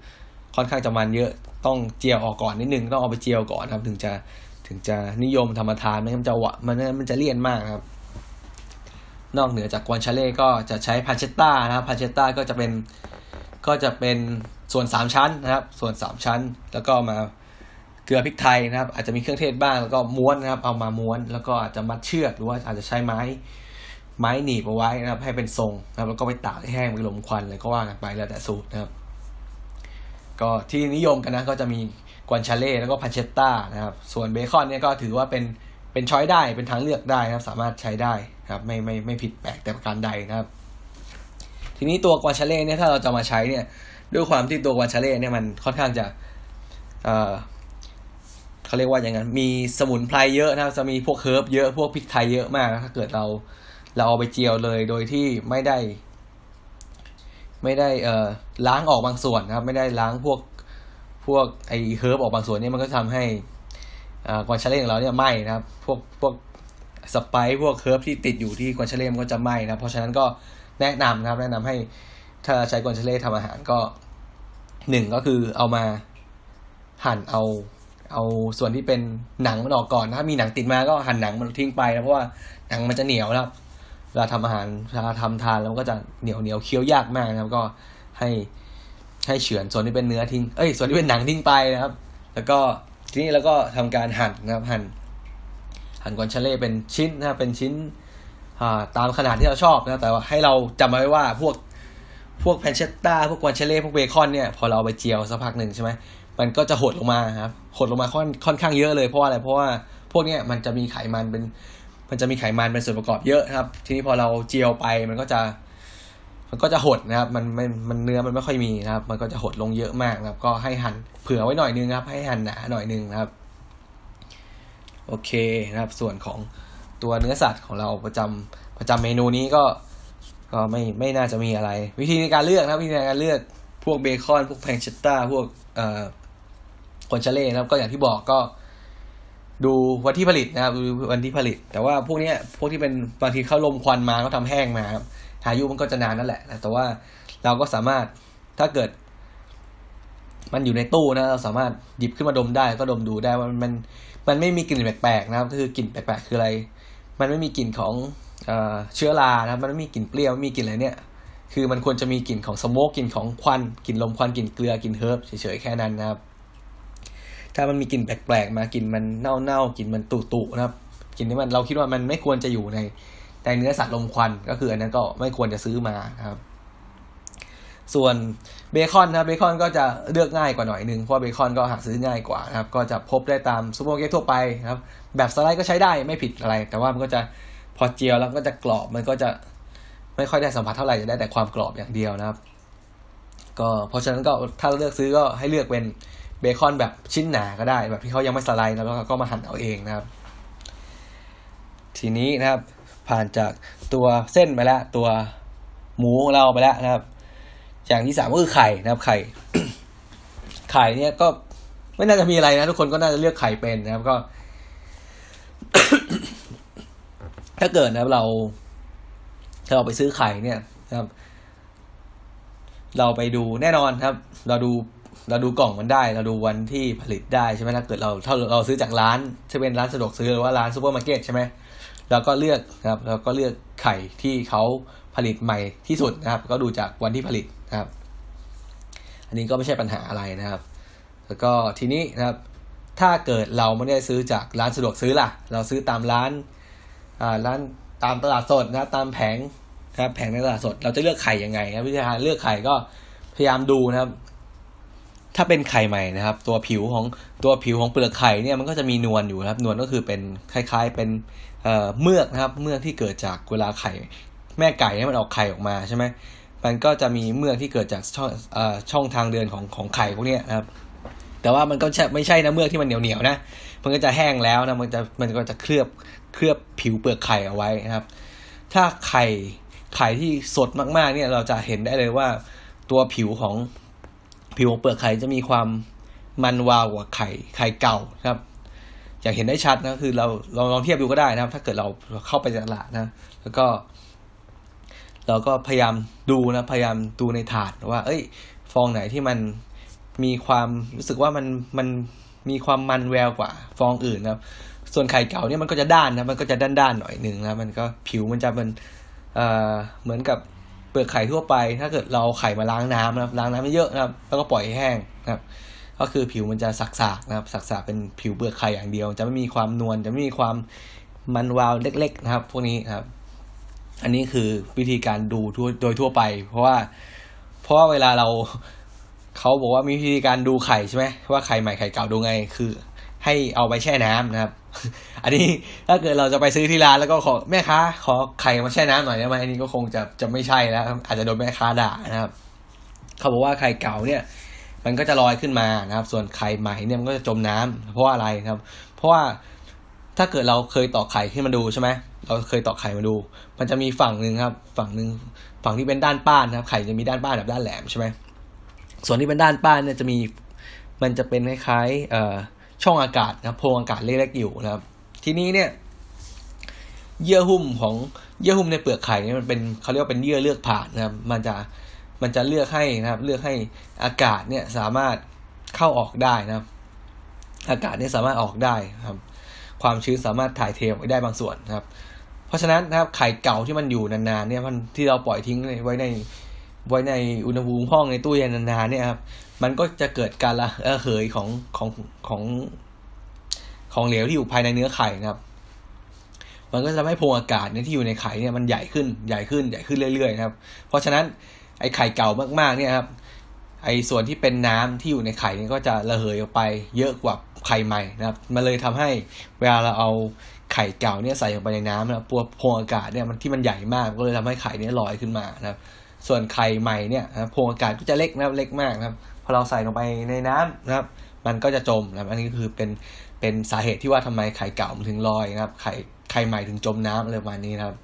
ค่อนข้างจะมันเยอะต้องเจียวออกก่อนนิดนึงต้องเอาไปเจียวก่อนครับ ถึงจะถึงจะนิยมธรรมทานไม่งั้นมันจะหวะมันมันจะเลี่ยนมากครับ นอกเหนือจากกวนชาเล่ก็จะใช้พาเชตต้านะครับพาเชตต้าก็จะเป็นก็จะเป็นส่วนสามชั้นนะครับ ส่วนสามชั้น แล้วก็มาเกลือพริกไทยนะครับ อาจจะมีเครื่องเทศบ้างแล้วก็ม้วนนะครับ เอามาม้วน แล้วก็อาจจะมัดเชือกหรือว่าอาจจะใช้ไม้ ไม้หนีบเอาไว้นะครับ ให้เป็นทรงนะครับ แล้วก็ไปตากให้แห้งไปลมควันอะไรก็ว่ากันไปแล้วแต่สูตรนะครับ ก็ที่นิยมกันนะก็จะมีกวนชาเล่แล้วก็พันเชตต้านะครับ ส่วนเบคอนเนี่ยก็ถือว่าเป็นเป็นช้อยได้เป็นทางเลือกได้นะครับ สามารถใช้ได้ครับไม่ไม่ไม่ผิดแปลกแต่ประการใดนะครับ ทีนี้ตัวกวนชาเล่เนี่ยถ้าเราจะมาใช้เนี่ย ด้วยความที่ตัวกวนชาเล่เนี่ยมันค่อนข้างจะเอ่อเขาเรียกว่าอย่างนั้น มีสมุนไพรเยอะนะครับ จะมีพวกเฮิร์บเยอะ พวกพริกไทยเยอะมากนะถ้าเกิดเรา เราเอาไปเจียวเลยโดยที่ไม่ได้ ไม่ได้เอ่อล้างออกบางส่วนนะครับ ไม่ได้ล้างพวกพวกไอเฮิร์บออกบางส่วนเนี่ยมันก็ทำให้อ่ากวนชาเล่ของเราเนี่ยไหม้นะครับ พวกพวกสไปซ์พวกเฮิร์บที่ติดอยู่ที่กวนชาเล่มันก็จะไหม้นะครับเพราะฉะนั้นก็แนะนำนะครับ แนะนำให้ถ้าใช้กวนชาเล่ทำอาหารก็หนึ่งก็คือเอามาหั่นเอาเอาส่วนที่เป็นหนังมันออกก่อนถ้ามีหนังติดมาก็หั่นหนังมันทิ้งไปนะเพราะว่าหนังมันจะเหนียวนะครับ เวลาทำอาหารเวลาทำทานแล้วก็จะเหนียวเหนียวเคี้ยวยากมากนะครับ ก็ให้ให้เฉือนส่วนที่เป็นเนื้อทิ้ง เอ้ย ส่วนที่เป็นหนังทิ้งไปนะครับ แล้วก็ทีนี้แล้วก็ทำการหั่นนะครับ หั่น หั่นกวนชาเล่เป็นชิ้นนะครับ เป็นชิ้นาตามขนาดที่เราชอบนะ แต่ว่าให้เราจำไว้ว่าพวกพวกแพนเชตต้าพวกกวนเชเล่พวกเบคอนเนี่ย พอเราเอาไปเจียวสักพักหนึ่งใช่ไหมมันก็จะหดลงมาครับ หดลงมาค่อนค่อนข้างเยอะเลยเพราะอะไร เพราะว่าพวกเนี้ยมันจะมีไขมันเป็น มันจะมีไขมันเป็นส่วนประกอบเยอะนะครับ ทีนี้พอเราเจียวไปมันก็จะ มันก็จะหดนะครับ มันไม่มันเนื้อมันไม่ค่อยมีนะครับ มันก็จะหดลงเยอะมากนะครับ ก็ให้หั่นเผื่อไว้หน่อยนึงครับ ให้หั่นหนาหน่อยนึงนะครับ โอเคนะครับ ส่วนของตัวเนื้อสัตว์ของเราประจำประจำเมนูนี้ก็ก็ไม่ไม่น่าจะมีอะไร วิธีในการเลือกนะวิธีในการเลือกพวกเบคอน พวกแพนเชตตาพวกเอ่อคอนชาเล่นะครับก็อย่างที่บอกก็ ดูวันที่ผลิตนะครับดูวันที่ผลิต แต่ว่าพวกนี้พวกที่เป็นบางทีเข้าลมควันมาก็ทำแห้งมาครับอายุมันก็จะนานนั่นแหละ แต่ว่าเราก็สามารถถ้าเกิด มันอยู่ในตู้นะ เราสามารถหยิบขึ้นมาดมได้ก็ดมดูได้ว่ามันมันไม่มีกลิ่นแปลกๆนะครับก็คือกลิ่นแปลกๆคืออะไร มันไม่มีกลิ่นของเชื้อรานะมันไม่มีกลิ่นเปรี้ยวไม่มีกลิ่นอะไรเนี่ย คือมันควรจะมีกลิ่นของสโมกกลิ่นของควันกลิ่นลมควันกลิ่นเกลือกลิ่นเฮิร์บเฉยๆแค่นั้นนะครับ ถ้ามันมีกลิ่นแปลกๆ มากลิ่นมันเน่าๆกลิ่นมันตุๆนะครับกลิ่นที่มันเราคิดว่ามันไม่ควรจะอยู่ในในเนื้อสัตว์รมควันก็คืออันนั้นก็ไม่ควรจะซื้อมาครับ ส่วนเบคอนนะเบคอนก็จะเลือกง่ายกว่าหน่อยนึงเพราะเบคอนก็หาซื้อง่ายกว่านะครับ ก็จะพบได้ตามซูเปอร์มาร์เก็ตทั่วไปนะครับ แบบสไลด์ก็ใช้ได้ไม่ผิดอะไร แต่ว่ามันก็จะพอเจียวแล้วก็จะกรอบมันก็จะไม่ค่อยได้สัมผัสเท่าไหร่จะได้แต่ความกรอบอย่างเดียวนะครับ ก็เพราะฉะนั้นก็ถ้าเลือกซื้อก็ให้เลือกเป็น เบคอนแบบชิ้นหนาก็ได้ แบบที่เขายังไม่สไลด์แล้วก็มาหั่นเอาเองนะครับ ทีนี้นะครับ ผ่านจากตัวเส้นไปแล้วตัวหมูของเราไปแล้วนะครับ อย่างที่สามก็คือไข่นะครับไข่ ไข่เนี่ยก็ไม่น่าจะมีอะไรนะ ทุกคนก็น่าจะเลือกไข่เป็นนะครับก็ ถ้าเกิดนะครับเราถ้าเราไปซื้อไข่เนี่ยนะครับ เราไปดูแน่นอนครับ เราดู เราดูกล่องมันได้ เราดูวันที่ผลิตได้ใช่ไหมถ้าเกิดเราถ้าเราซื้อจากร้านจะเป็นร้านสะดวกซื้อหรือว่าร้านซูเปอร์มาร์เก็ตใช่ไหมเราก็เลือกนะครับเราก็เลือกไข่ที่เขาผลิตใหม่ที่สุดนะครับ ก็ดูจากวันที่ผลิตนะครับ อันนี้ก็ไม่ใช่ปัญหาอะไรนะครับ แล้วก็ทีนี้นะครับ ถ้าเกิดเราไม่ได้ซื้อจากร้านสะดวกซื้อล่ะ เราซื้อตามร้านอ่าร้านตามตลาดสดนะตามแผงนะครับแผงในตลาดสด เราจะเลือกไข่ยังไงครับวิธีการเลือกไข่ก็พยายามดูนะครับ ถ้าเป็นไข่ใหม่นะครับ ตัวผิวของตัวผิวของเปลือกไข่เนี่ยมันก็จะมีนวลอยู่นะครับ นวลก็คือเป็นคล้าย ๆเป็นเอ่อเมือกนะครับ เมือกที่เกิดจากเวลาไข่ แม่ไก่เนี่ยมันออกไข่ออกมาใช่ไหมมันก็จะมีเมือกที่เกิดจากช่องเอ่อช่องทางเดินของของไข่พวกนี้นะครับ แต่ว่ามันก็ไม่ใช่นะเมือกที่มันเหนียวๆนะ มันก็จะแห้งแล้วนะ มันจะมันก็จะเคลือบเคลือบผิวเปลือกไข่เอาไว้นะครับ ถ้าไข่ไข่ที่สดมากๆเนี่ยเราจะเห็นได้เลยว่าตัวผิวของ ผิวของเปลือกไข่จะมีความมันวาวกว่าไข่ไข่เก่านะครับ อย่างเห็นได้ชัดนะคือเราเราลองเทียบดูก็ได้นะครับ ถ้าเกิดเราเข้าไปตลาดนะ แล้วก็ เราก็พยายามดูนะพยายามดูในถาดว่า เอ้ย ฟองไหนที่มันมีความรู้สึกว่ามันมันมีความมันแววกว่า ฟองอื่นนะครับ ส่วนไข่เก่าเนี่ยมันก็จะด้านนะมันก็จะด้านๆหน่อยหนึ่งนะมันก็ผิวมันจะเป็นเอ่อเหมือนกับ เปลือกไข่ทั่วไป ถ้าเกิดเราเอาไข่มาล้างน้ำนะครับล้างน้ำไม่เยอะนะครับ แล้วก็ปล่อยให้แห้งนะครับ ก็คือผิวมันจะสักๆนะครับ สักๆเป็นผิวเปลือกไข่อย่างเดียว จะไม่มีความนวลจะไม่มีความมันวาวเล็ก ๆ นะครับ พวกนี้นะครับ อันนี้คือวิธีการดูทั่วโดยทั่วไป เพราะว่าเพราะว่าเวลาเราเขาบอกว่ามีวิธีการดูไข่ใช่ไหมว่าไข่ใหม่ไข่เก่าดูไงคือ ให้เอาไปแช่น้ำนะครับ อันนี้ถ้าเกิดเราจะไปซื้อที่ร้านแล้วก็ขอแม่ค้าขอไข่มาแช่น้ำหน่อยได้ไหมอันนี้ก็คงจะจะไม่ใช่แล้ว อาจจะโดนแม่ค้าด่านะครับ เขาบอกว่าไข่เก่าเนี่ย มันก็จะลอยขึ้นมานะครับ ส่วนไข่ใหม่เนี่ยมันก็จะจมน้ำเพราะาอะไรครับ เพราะว่าถ้าเกิดเราเคยตอกไข่ขึ้นมาดูใช่ไหมเราเคยตอกไข่มาดู มันจะมีฝั่งหนึ่งครับ ฝั่งหนึ่งฝั่งที่เป็นด้านป้านครับ ไข่จะมีด้านป้านกับด้านแหลมใช่ไหมส่วนที่เป็นด้านป้านเนี่ยจะมี มันจะเป็นคล้ายๆเอ่อ ช่องอากาศนะครับโพรงอากาศเล็กๆอยู่นะครับ ทีนี้เนี่ย เยื่อหุ้มของเยื่อหุ้มในเปลือกไข่เนี่ยมันเป็นเขาเรียกว่าเป็นเยื่อเลือกผ่านนะครับ มันจะมันจะเลือกให้นะครับ เลือกให้อากาศเนี่ยสามารถเข้าออกได้นะครับ อากาศเนี่ยสามารถออกได้ครับ ความชื้นสามารถถ่ายเทออกได้บางส่วนนะครับ เพราะฉะนั้นนะครับไข่เก่าที่มันอยู่นานๆเนี่ยมันที่เราปล่อยทิ้งไว้ในไว้ในอุณหภูมิห้องในตู้เย็นนานๆเนี่ยครับ มันก็จะเกิดการระเหยของของของของเหลวที่อยู่ภายในเนื้อไข่นะครับ มันก็จะทำให้พรงอากาศเนี่ยที่อยู่ในไข่เนี่ยมันใหญ่ขึ้นใหญ่ขึ้นใหญ่ขึ้นเรื่อยๆนะครับ เพราะฉะนั้นไอ้ไข่เก่ามากๆเนี่ยครับ ไอ้ส่วนที่เป็นน้ำที่อยู่ในไข่เนี่ยก็จะระเหยออกไปเยอะกว่าไข่ใหม่นะครับ มันเลยทำให้เวลาเราเอาไข่เก่าเนี่ยใส่ลงไปในน้ำนะครับตัวพรงอากาศเนี่ยมันที่มันใหญ่มากก็เลยทำให้ไข่เนี่ยลอยขึ้นมานะครับ ส่วนไข่ใหม่เนี่ยโพรงอากาศก็จะเล็กนะครับเล็กมากนะครับ อเราใส่ลงไปในน้ำนะครับ มันก็จะจมนะครับ อันนี้ก็คือเป็นเป็นสาเหตุที่ว่าทำไมไข่เก่ามันถึงลอยนะครับ ไข่ไข่ใหม่ถึงจมน้ำอะไรประมาณนี้นะครับ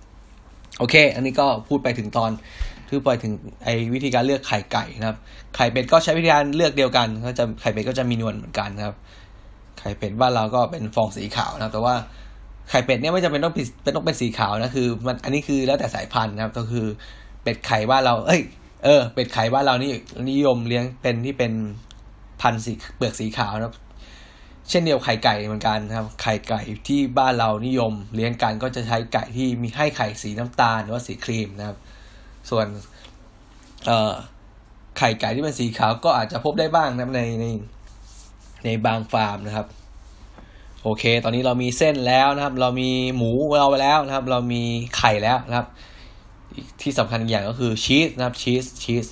โอเค อันนี้ก็พูดไปถึงตอนคือไปถึงไอ้วิธีการเลือกไข่ไก่นะครับ ไข่เป็ดก็ใช้วิธีการเลือกเดียวกันก็จะไข่เป็ดก็จะมีนวลเหมือนกันนะครับ ไข่เป็ดบ้านเราก็เป็นฟองสีขาวนะครับ แต่ว่าไข่เป็ดเนี่ยไม่จำเป็นต้องเป็นต้องเป็นสีขาวนะคือ มันอันนี้คือแล้วแต่สายพันธุ์นะครับ ก็คือเป็ดไข่บ้านเรา เอ้ย เออ เป็ดไข่บ้านเรานี่นิยมเลี้ยงเป็นที่เป็นพันธุ์สีเปลือกสีขาวนะครับ เช่นเดียวไข่ไก่เหมือนกันนะครับ ไข่ไก่ที่บ้านเรานิยม เลี้ยงกันก็จะใช้ไก่ที่มีให้ไข่สีน้ำตาลหรือว่าสีครีมนะครับ ส่วนเอ่อไข่ไก่ที่เป็นสีขาวก็อาจจะพบได้บ้างนะครับในในในบางฟาร์มนะครับ โอเค ตอนนี้เรามีเส้นแล้วนะครับ เรามีหมูเราไปแล้วนะครับ เรามีไข่แล้วนะครับ ที่สำคัญอย่างก็คือชีสนะครับชีสชีส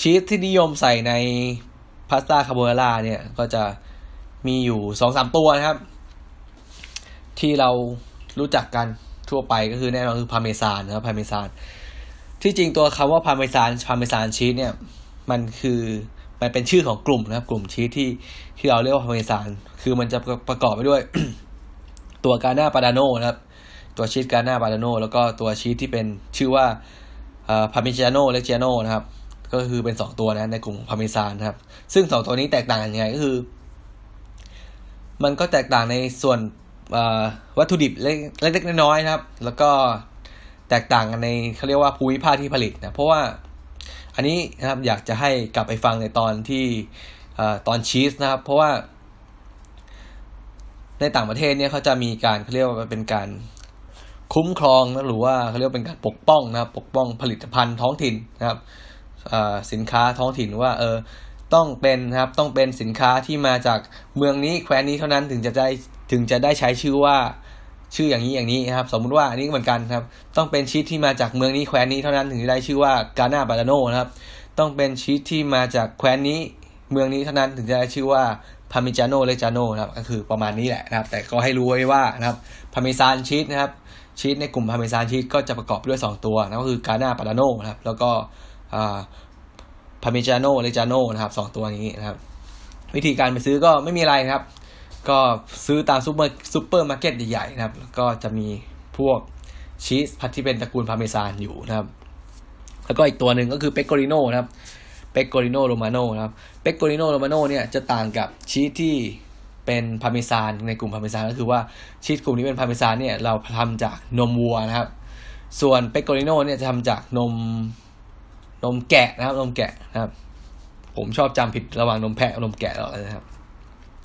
ชีสที่นิยมใส่ในพาสต้าคาโบนาร่าเนี่ยก็จะมีอยู่สองสามตัวนะครับ ที่เรารู้จักกันทั่วไปก็คือแน่นอนคือพาเมซานนะครับพาเมซานที่จริงตัวคำว่าพาเมซานพาเมซานชีสเนี่ยมันคือมันเป็นชื่อของกลุ่มนะครับ กลุ่มชีสที่ที่เราเรียกว่าพาเมซานคือมันจะประกอบไปด้วย ตัวกาหน้าปาดาโนนะครับ ตัวชีสกาหน้าปาดาโนแล้วก็ตัวชีสที่เป็นชื่อว่าพาเมจาโนและเจโนนะครับ ก็คือเป็นสองตัวนะในกลุ่มพาเมซานนะครับ ซึ่งสองตัวนี้แตกต่างกันยังไงก็คือ มันก็แตกต่างในส่วนวัตถุดิบเล็กๆน้อยๆนะครับ แล้วก็แตกต่างกันในเขาเรียกว่าภูมิภาคที่ผลิตนะเพราะว่าอันนี้นะครับอยากจะให้กลับไปฟังในตอนที่ตอนชีสนะครับ เพราะว่าในต่างประเทศเนี่ยเขาจะมีการเขาเรียกว่าเป็นการ คุ้มครองนะหรือว่าเขาเรียกเป็นการปกป้องนะครับ ปกป้องผลิตภัณฑ์ท้องถิ่นนะครับสินค้าท้องถิ่นว่าเออต้องเป็นนะครับต้องเป็นสินค้าที่มาจากเมืองนี้แคว้นนี้เท่านั้นถึงจะได้ถึงจะได้ใช้ชื่อว่าชื่ออย่างนี้อย่างนี้นะครับ สมมุติว่าอันนี้เหมือนกันครับ ต้องเป็นชีสที่มาจากเมืองนี้แคว้นนี้เท่านั้นถึงจะได้ชื่อว่า Grana Padano นะครับ ต้องเป็นชีสที่มาจากแคว้นนี้เมืองนี้เท่านั้นถึงจะได้ชื่อว่า Parmigiano Reggiano นะครับก็คือประมาณนี้แหละนะครับ แต่ก็ให้รู้ไว้ว่านะครับพาเมซานชีสนะครับ ชีสในกลุ่มพาเมซานชีสก็จะประกอบด้วย 2 ตัวนะก็คือ Grana Padano นะครับ แล้วก็ Parmigiano Reggiano นะครับสองตัวนี้นะครับ วิธีการไปซื้อก็ไม่มีอะไรนะครับ ก็ซื้อตามซูเปอร์ซูเปอร์มาร์เก็ตใหญ่ๆนะครับ แล้วก็จะมีพวกชีสพัดที่เป็นตระกูลพาเมซานอยู่นะครับ แล้วก็อีกตัวหนึ่งก็คือ Pecorino นะครับ Pecorino Romano นะครับ Pecorino Romano เนี่ยจะต่างกับชีสที่ เป็นพาเมซานในกลุ่มพาเมซานก็คือว่าชีสกลุ่มนี้เป็นพาเมซานเนี่ยเราทำจากนมวัวนะครับ ส่วน Pecorino เนี่ยจะทำจากนมนมแกะนะครับนมแกะนะครับ ผมชอบจำผิดระหว่างนมแพะกับนมแกะหรอกนะครับ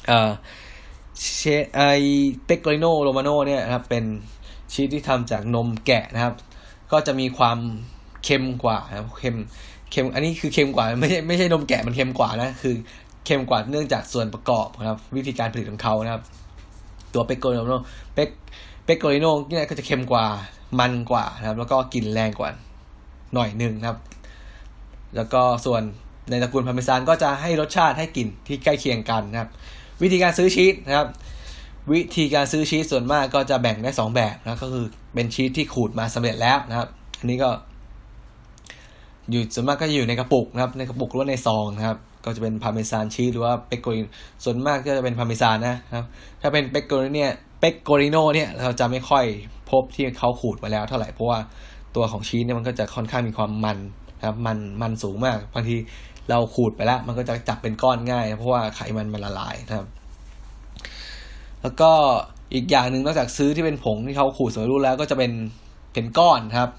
เอ่อเชไอเปกโกริโนโรมาโนเนี่ยนะครับเป็นชีสที่ทำจากนมแกะนะครับ ก็จะมีความเค็มกว่านะครับเค็มเค็มอันนี้คือเค็มกว่าไม่ใช่ไม่ใช่นมแกะมันเค็มกว่านะ คือ เค็มกว่าเนื่องจากส่วนประกอบนะครับวิธีการผลิตของเขานะครับ ตัวเปกโกริโนเปกเปกโกริโนเนี่ยก็จะเค็มกว่ามันกว่านะครับ แล้วก็กลิ่นแรงกว่าหน่อยหนึ่งนะครับ แล้วก็ส่วนในตระกูลพาร์เมซานก็จะให้รสชาติให้กลิ่นที่ใกล้เคียงกันนะครับ วิธีการซื้อชีสนะครับ วิธีการซื้อชีสส่วนมากก็จะแบ่งได้สองแบบนะก็คือเป็นชีสที่ขูดมาสำเร็จแล้วนะครับ อันนี้ก็ อยู่ส่วนมากก็อยู่ในกระปุกนะครับ ในกระปุกหรือว่าในซองนะครับ ก็จะเป็นพาเมซานชีสหรือว่า Pecorino ส่วนมากก็จะเป็นพาเมซานนะครับ ถ้าเป็น Pecorino เนี่ย Pecorino เนี่ยเราจะไม่ค่อยพบที่เขาขูดมาแล้วเท่าไหร่เพราะว่าตัวของชีสเนี่ยมันก็จะค่อนข้างมีความมันนะครับมันมันสูงมากบางทีเราขูดไปแล้ว มันก็จะจับเป็นก้อนง่าย เพราะว่าไขมันมันละลายนะครับ แล้วก็อีกอย่างหนึ่งนอกจากซื้อที่เป็นผงที่เขาขูดสำเร็จรูปแล้วก็จะเป็นเป็นก้อนครับ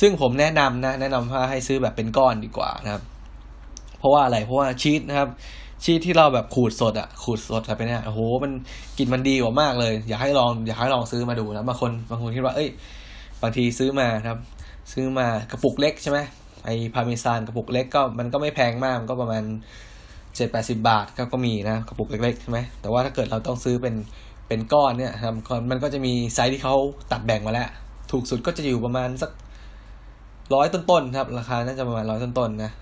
ซึ่งผมแนะนำนะ แนะนำว่าให้ซื้อแบบเป็นก้อนดีกว่านะครับ เพราะว่าอะไรเพราะว่าชีสนะครับ ชีสที่เราแบบขูดสดอะขูดสดไปเนี่ยโอ้โหมันกลิ่นมันดีกว่ามากเลย อยากให้ลองอยากให้ลองซื้อมาดูนะบางคนบางคนคิดว่าเอ้ย บางทีซื้อมาครับ ซื้อมากระปุกเล็กใช่ไหมไอพาเมซานกระปุกเล็กก็มันก็ไม่แพงมากมันก็ประมาณเจ็ดแปดสิบาทก็ก็มีนะกระปุกเล็กๆใช่ไหมแต่ว่าถ้าเกิดเราต้องซื้อเป็นเป็นก้อนเนี่ยครับมันก็จะมีไซส์ที่เขาตัดแบ่งมาแล้ว ถูกสุดก็จะอยู่ประมาณสักร้อยต้นๆครับ ราคาน่าจะประมาณร้อยต้นๆนะ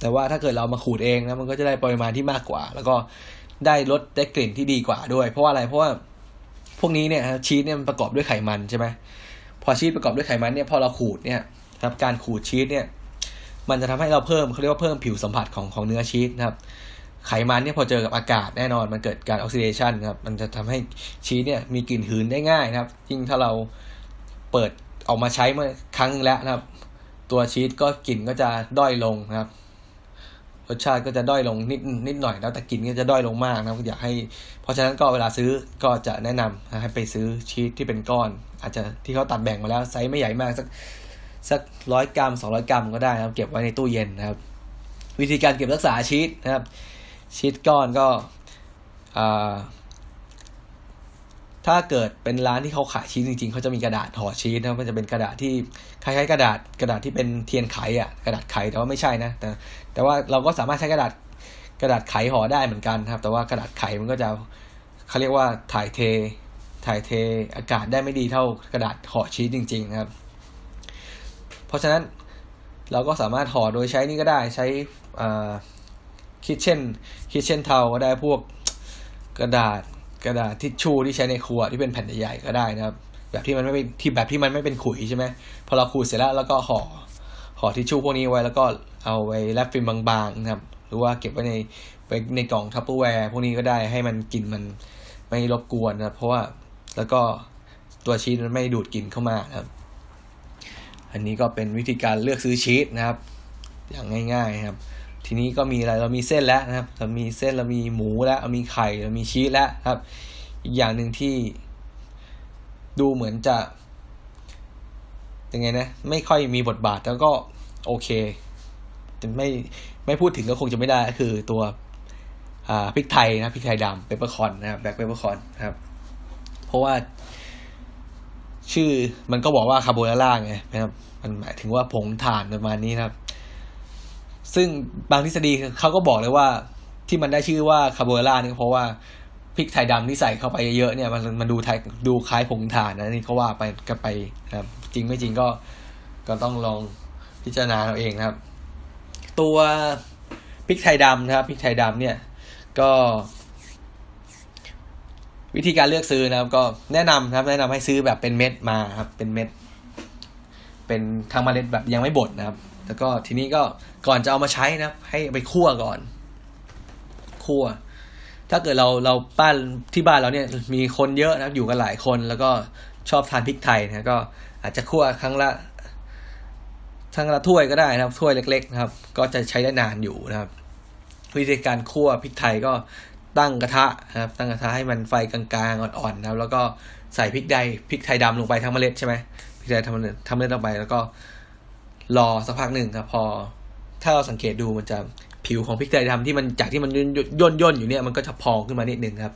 แต่ว่าถ้าเกิดเรามาขูดเองนะมันก็จะได้ปริมาณที่มากกว่า แล้วก็ได้รสได้กลิ่นที่ดีกว่าด้วย เพราะว่าอะไรเพราะว่าพวกนี้เนี่ยชีสเนี่ยมันประกอบด้วยไขมันใช่ไหมพอชีสประกอบด้วยไขมันเนี่ยพอเราขูดเนี่ยครับการขูดชีสเนี่ยมันจะทำให้เราเพิ่มเขาเรียกว่าเพิ่มผิวสัมผัสของของเนื้อชีสนะครับไขมันเนี่ยพอเจอกับอากาศแน่นอนมันเกิดการออกซิเดชันครับมันจะทำให้ชีสเนี่ยมีกลิ่นหืนได้ง่ายนะครับยิ่งถ้าเราเปิดออกมาใช้เมื่อครั้งแล้วนะครับ ตัวชีสก็กลิ่นก็จะด้อยลงนะครับ รสชาติก็จะด้อยลงนิดนิดหน่อยแล้วแต่กินก็จะด้อยลงมากนะอยากให้ เพราะฉะนั้นก็เวลาซื้อก็จะแนะนำให้ไปซื้อชีสที่เป็นก้อน อาจจะที่เขาตัดแบ่งมาแล้วไซส์ไม่ใหญ่มากสักสักร้อยกรัมสองร้อยกรัมก็ได้นะครับ เก็บไว้ในตู้เย็นนะครับ วิธีการเก็บรักษาชีสนะครับชีสก้อนก็อ่า ถ้าเกิดเป็นร้านที่เขาขายชีสจริง ๆ เขาจะมีกระดาษห่อชีสนะมันจะเป็นกระดาษที่คล้ายๆกระดาษกระดาษที่เป็นเทียนไขอะกระดาษไขแต่ว่าไม่ใช่นะ แต่ แต่ว่าเราก็สามารถใช้กระดาษกระดาษไขห่อได้เหมือนกันครับ แต่ว่ากระดาษไขมันก็จะเขาเรียกว่าถ่ายเท ถ่ายเทอากาศได้ไม่ดีเท่ากระดาษห่อชีสจริง ๆ ครับ เพราะฉะนั้นเราก็สามารถห่อโดยใช้นี่ก็ได้ใช้คิดเช่นคิดเช่นเทาก็ได้พวกกระดาษ กระดาษทิชชู่ที่ใช้ในครัวที่เป็นแผ่นใหญ่ๆก็ได้นะครับ แบบที่มันไม่เป็นที่แบบที่มันไม่เป็นขุยใช่ไหมพอเราขูดเสร็จแล้วแล้วก็ห่อห่อทิชชู่พวกนี้ไว้แล้วก็เอาไว้ wrap ฟิล์มบางๆนะครับ หรือว่าเก็บไว้ในไปในกล่อง Tupperware พวกนี้ก็ได้ให้มันกลิ่นมันไม่รบกวนนะครับ เพราะว่าแล้วก็ตัวชีสมันไม่ดูดกลิ่นเข้ามาครับ อันนี้ก็เป็นวิธีการเลือกซื้อชีสนะครับ อย่างง่าย ๆ ครับ ทีนี้ก็มีอะไรเรามีเส้นแล้วนะครับ เรามีเส้นเรามีหมูแล้วเรามีไข่เรามีชีสแล้วครับ อีกอย่างหนึ่งที่ดูเหมือนจะยังไงนะไม่ค่อยมีบทบาทแล้วก็โอเคแต่ไม่ไม่พูดถึงก็คงจะไม่ได้ก็คือตัวอ่าพริกไทยนะพริกไทยดำ peppercorn นะครับ black peppercorn นะครับ เพราะว่า ชื่อมันก็บอกว่าคาโบนาร่าไงนะครับ มันหมายถึงว่าผงถ่านประมาณนี้นะครับ ซึ่งบางทฤษฎีเขาก็บอกเลยว่าที่มันได้ชื่อว่าคาโบนาร่านี่เพราะว่าพริกไทยดำที่ใส่เข้าไปเยอะๆเนี่ยมันมันดูไทยดูคล้ายผงถ่านนะนี่เขาว่าไปกันไปนะครับจริงไม่จริงก็ก็ต้องลองพิจารณาเอาเองนะครับ ตัวพริกไทยดำนะครับพริกไทยดำเนี่ยก็ วิธีการเลือกซื้อนะครับ ก็แนะนำนะครับ แนะนำให้ซื้อแบบเป็นเม็ดมาครับ เป็นเม็ด เป็นทางเมล็ดแบบยังไม่บดนะครับ แล้วก็ทีนี้ก็ก่อนจะเอามาใช้นะ ให้ไปคั่วก่อน คั่ว ถ้าเกิดเราเราบ้านที่บ้านเราเนี่ยมีคนเยอะนะอยู่กันหลายคนแล้วก็ชอบทานพริกไทยนะก็อาจจะคั่วครั้งละครั้งละถ้วยก็ได้นะครับถ้วยเล็ก ๆ นะครับ ก็จะใช้ได้นานอยู่นะครับ วิธีการคั่วพริกไทยก็ตั้งกระทะนะครับ ตั้งกระทะให้มันไฟกลางๆอ่อนๆนะครับ แล้วก็ใส่พริกไทยพริกไทยดำลงไปทั้งเมล็ดใช่ไหมพริกไทยทำเมล็ดทำเมล็ดลงไปแล้วก็ รอสักพักหนึ่งครับพอ ถ้าเราสังเกตดูมันจะผิวของพริกไทยดำที่มันจากที่มันย่นย่นอยู่เนี่ยมันก็จะพองขึ้นมานิดนึงครับ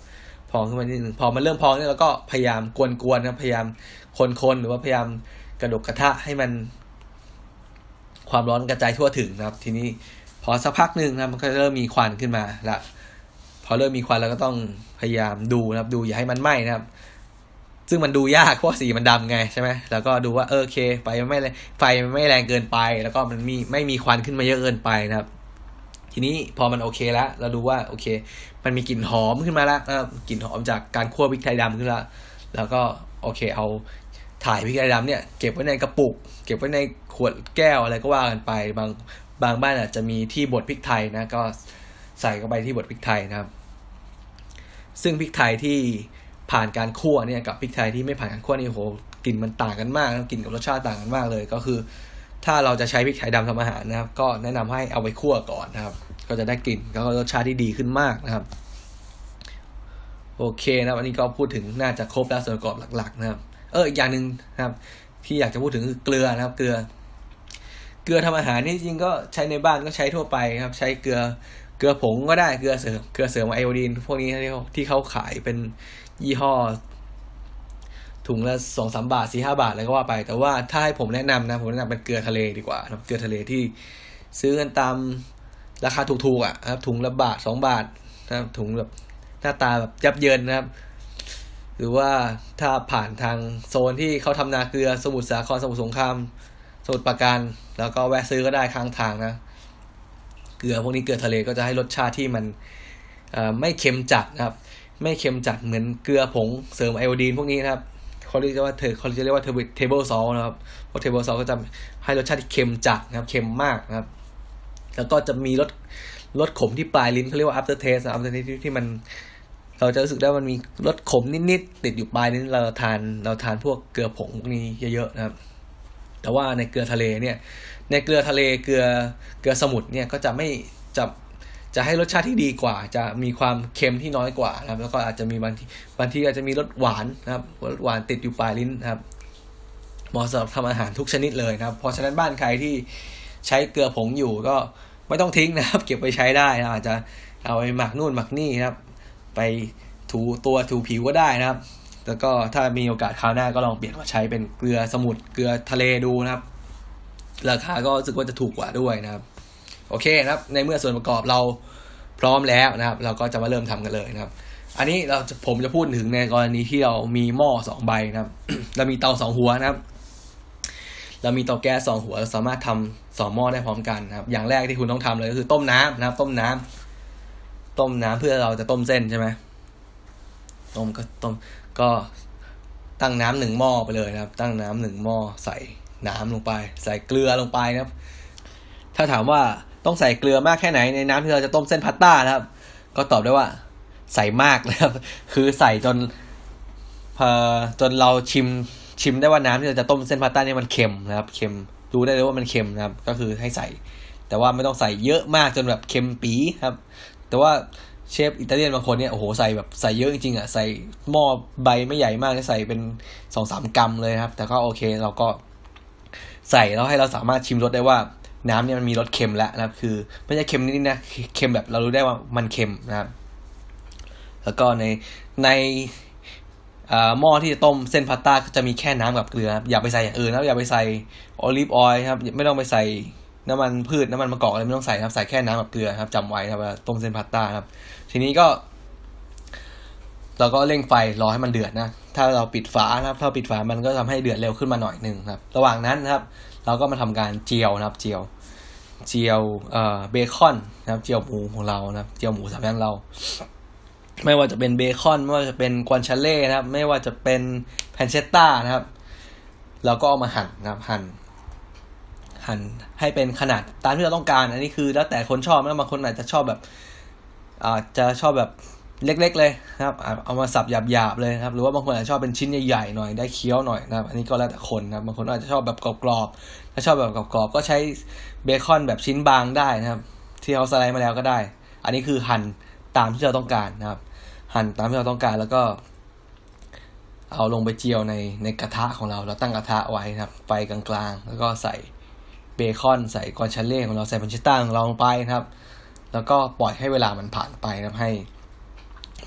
พองขึ้นมานิดนึงพอมันเริ่มพองเนี่ยเราก็พยายามกวนๆนะพยายามคนๆหรือว่าพยายามกระดกกระทะให้มันความร้อนกระจายทั่วถึงนะครับ ทีนี้พอสักพักหนึ่งนะมันก็เริ่มมีควันขึ้นมาละพอเริ่มมีควันเราก็ต้องพยายามดูนะครับ ดูอย่าให้มันไหม้นะครับ ซึ่งมันดูยากเพราะสีมันดำไงใช่ไหมแล้วก็ดูว่าเออโอเคไฟไม่ไฟไม่แรงเกินไป แล้วก็มันมีไม่มีควันขึ้นมาเยอะเกินไปนะครับ ทีนี้พอมันโอเคแล้วเราดูว่าโอเค มันมีกลิ่นหอมขึ้นมาแล้วกลิ่นหอมจากการคั่วพริกไทยดำขึ้นแล้วแล้วก็โอเคเอาถ่ายพริกไทยดำเนี่ยเก็บไว้ในกระปุก เก็บไว้ในขวดแก้วอะไรก็ว่ากันไป บางบางบ้านอาจจะมีที่บดพริกไทยนะก็ใส่เข้าไปที่บดพริกไทยนะครับ ซึ่งพริกไทยที่ ผ่านการคั่วเนี่ยกับพริกไทยที่ไม่ผ่านการคั่วนี่โหกลิ่นมันต่างกันมากกลิ่นกับรสชาติต่างกันมากเลย ก็คือ ถ้าเราจะใช้พริกไทยดำทำอาหารนะครับ ก็แนะนำให้เอาไปคั่วก่อนนะครับ ก็จะได้กลิ่นแล้วก็รสชาติที่ดีขึ้นมากนะครับ โอเคนะวันนี้ก็พูดถึงน่าจะครบแล้วส่วนประกอบหลัก ๆ นะครับ เอออีกอย่างหนึ่งนะครับ ที่อยากจะพูดถึงคือเกลือนะครับ เกลือ เกลือทำอาหารนี่จริงก็ใช้ในบ้านก็ใช้ทั่วไปครับ ใช้เกลือเกลือผงก็ได้เกลือเสริมเกลือเสริมไอโอดีนพวกนี้ที่เขาขายเป็น ยี่ห้อ ถุงละสองสามบาทสี่ห้าบาทอะไรก็ว่าไป แต่ว่าถ้าให้ผมแนะนำนะ ผมแนะนำเป็นเกลือทะเลดีกว่านะเกลือทะเลที่ซื้อกันตามราคาถูกๆอะครับถุงละบาทสองบาทนะครับถุงแบบหน้าตาแบบยับเยินนะครับ หรือว่าถ้าผ่านทางโซนที่เขาทำนาเกลือสมุทรสาครสมุทรสงครามสมุทรปราการ แล้วก็แวะซื้อก็ได้ข้างทางนะ เกลือพวกนี้เกลือทะเลก็จะให้รสชาติที่มันไม่เค็มจัดนะครับ ไม่เค็มจัดเหมือนเกลือผงเสริมไอโอดีนพวกนี้นะครับเขาเรียกว่าเธอเขาจะเรียกว่าเทเบิลซอลนะครับเพราะเทเบิลซอลก็จะให้รสชาติที่เค็มจัดนะครับเค็มมากนะครับ แล้วก็จะมีรสรสขมที่ปลายลิ้นเขาเรียกว่า after taste after taste ที่มัน เราจะรู้สึกได้มันมีรสขมนิดๆติดอยู่ปลายลิ้นเราทานเราทานพวกเกลือผงพวกนี้เยอะๆนะครับ แต่ว่าในเกลือทะเลเนี่ย ในเกลือทะเลเกลือเกลือสมุทรเนี่ยก็จะไม่จะ จะให้รสชาติที่ดีกว่า จะมีความเค็มที่น้อยกว่านะครับ แล้วก็อาจจะมีบางทีบางทีอาจจะมีรสหวานนะครับรสหวานติดอยู่ปลายลิ้นนะครับเหมาะสำหรับทำอาหารทุกชนิดเลยนะครับ เพราะฉะนั้นบ้านใครที่ใช้เกลือผงอยู่ก็ไม่ต้องทิ้งนะครับ เก็บไปใช้ได้นะอาจจะเอาไปหมักนู่นหมักนี่นะครับ ไปถูตัวถูผิวก็ได้นะครับ แล้วก็ถ้ามีโอกาสคราวหน้าก็ลองเปลี่ยนมาใช้เป็นเกลือสมุทรเกลือทะเลดูนะครับ ราคาก็รู้สึกว่าจะถูกกว่าด้วยนะครับ โอเคนะครับ ในเมื่อส่วนประกอบเราพร้อมแล้วนะครับ เราก็จะมาเริ่มทำกันเลยนะครับ อันนี้เราผมจะพูดถึงในกรณีที่เรามีหม้อสองใบนะครับ เรามีเตาสองหัวนะครับ เรามีเตาแก๊สสองหัวเราสามารถทำสองหม้อได้พร้อมกันนะครับ อย่างแรกที่คุณต้องทำเลยก็คือต้มน้ำนะครับ ต้มน้ำต้มน้ำเพื่อเราจะต้มเส้นใช่ไหมต้มก็ต้มก็ตั้งน้ำหนึ่งหม้อไปเลยนะครับ ตั้งน้ำหนึ่งหม้อใส่น้ำลงไป ใส่เกลือลงไปนะครับ ถ้าถามว่า ต้องใส่เกลือมากแค่ไหนในน้ำที่เราจะต้มเส้นพาสต้านะครับ ก็ตอบได้ว่า ใส่มากนะครับ คือใส่จนพอจนเราชิมชิมได้ว่าน้ำที่เราจะต้มเส้นพาสต้านี่มันเค็มนะครับ เค็มดูได้เลยว่ามันเค็มนะครับ ก็คือให้ใส่ แต่ว่าไม่ต้องใส่เยอะมากจนแบบเค็มปีครับ แต่ว่าเชฟอิตาเลียนบางคนเนี่ยโอ้โหใส่แบบใส่เยอะจริงๆอะใส่หม้อใบไม่ใหญ่มากใส่เป็นสองสามกรัมเลยครับ แต่ก็โอเคเราก็ใส่แล้วให้เราสามารถชิมรสได้ว่า น้ำเนี่ยมันมีรสเค็มแล้วนะครับ คือไม่ใช่เค็มนิดนะเค็มแบบเรารู้ได้ว่ามันเค็มนะครับ แล้วก็ในในหม้อที่จะต้มเส้นพาสต้าก็จะมีแค่น้ำกับเกลือครับอย่าไปใส่อย่างอื่นนะอย่าไปใส่ olive oil ครับ ไม่ต้องไปใส่น้ำมันพืชน้ำมันมะกอกอะไรไม่ต้องใส่ครับ ใส่แค่น้ำกับเกลือครับจำไว้ครับต้มเส้นพาสต้าครับ ทีนี้ก็ เราก็เร่งไฟรอให้มันเดือดนะ ถ้าเราปิดฝานะครับ ถ้าปิดฝามันก็ทำให้เดือดเร็วขึ้นมาหน่อยหนึ่งครับ ระหว่างนั้นนะครับ เราก็มาทำการเจียวนะครับ เจียว เจียวเอ่อเบคอนนะครับ เจียวหมูของเรานะครับ เจียวหมูสามอย่างเรา ไม่ว่าจะเป็นเบคอน ไม่ว่าจะเป็นกวนชาเล่นะครับ ไม่ว่าจะเป็นแพนเชตต้านะครับ เราก็เอามาหั่นนะครับหั่นหั่นให้เป็นขนาดตามที่เราต้องการ อันนี้คือแล้วแต่คนชอบนะบางคนอาจจะชอบแบบอาจจะชอบแบบ เล็กๆเลยนะครับ เอามาสับหยาบๆเลยครับ หรือว่าบางคนอาจจะชอบเป็นชิ้นใหญ่ๆหน่อยได้เคี้ยวหน่อยนะครับ อันนี้ก็แล้วแต่คนนะครับ บางคนอาจจะชอบแบบกรอบๆ ถ้าชอบแบบกรอบๆ ก็ใช้เบคอนแบบชิ้นบางได้นะครับ ที่เขาสไลด์มาแล้วก็ได้ อันนี้คือหั่นตามที่เราต้องการนะครับ หั่นตามที่เราต้องการแล้วก็ เอาลงไปเจียวในในกระทะของเรา เราตั้งกระทะไว้นะครับ ไฟกลางๆ แล้วก็ใส่เบคอน ใส่ guanciale ของเรา ใส่ pancetta ของเราลงไปนะครับ แล้วก็ปล่อยให้เวลามันผ่านไปนะครับให้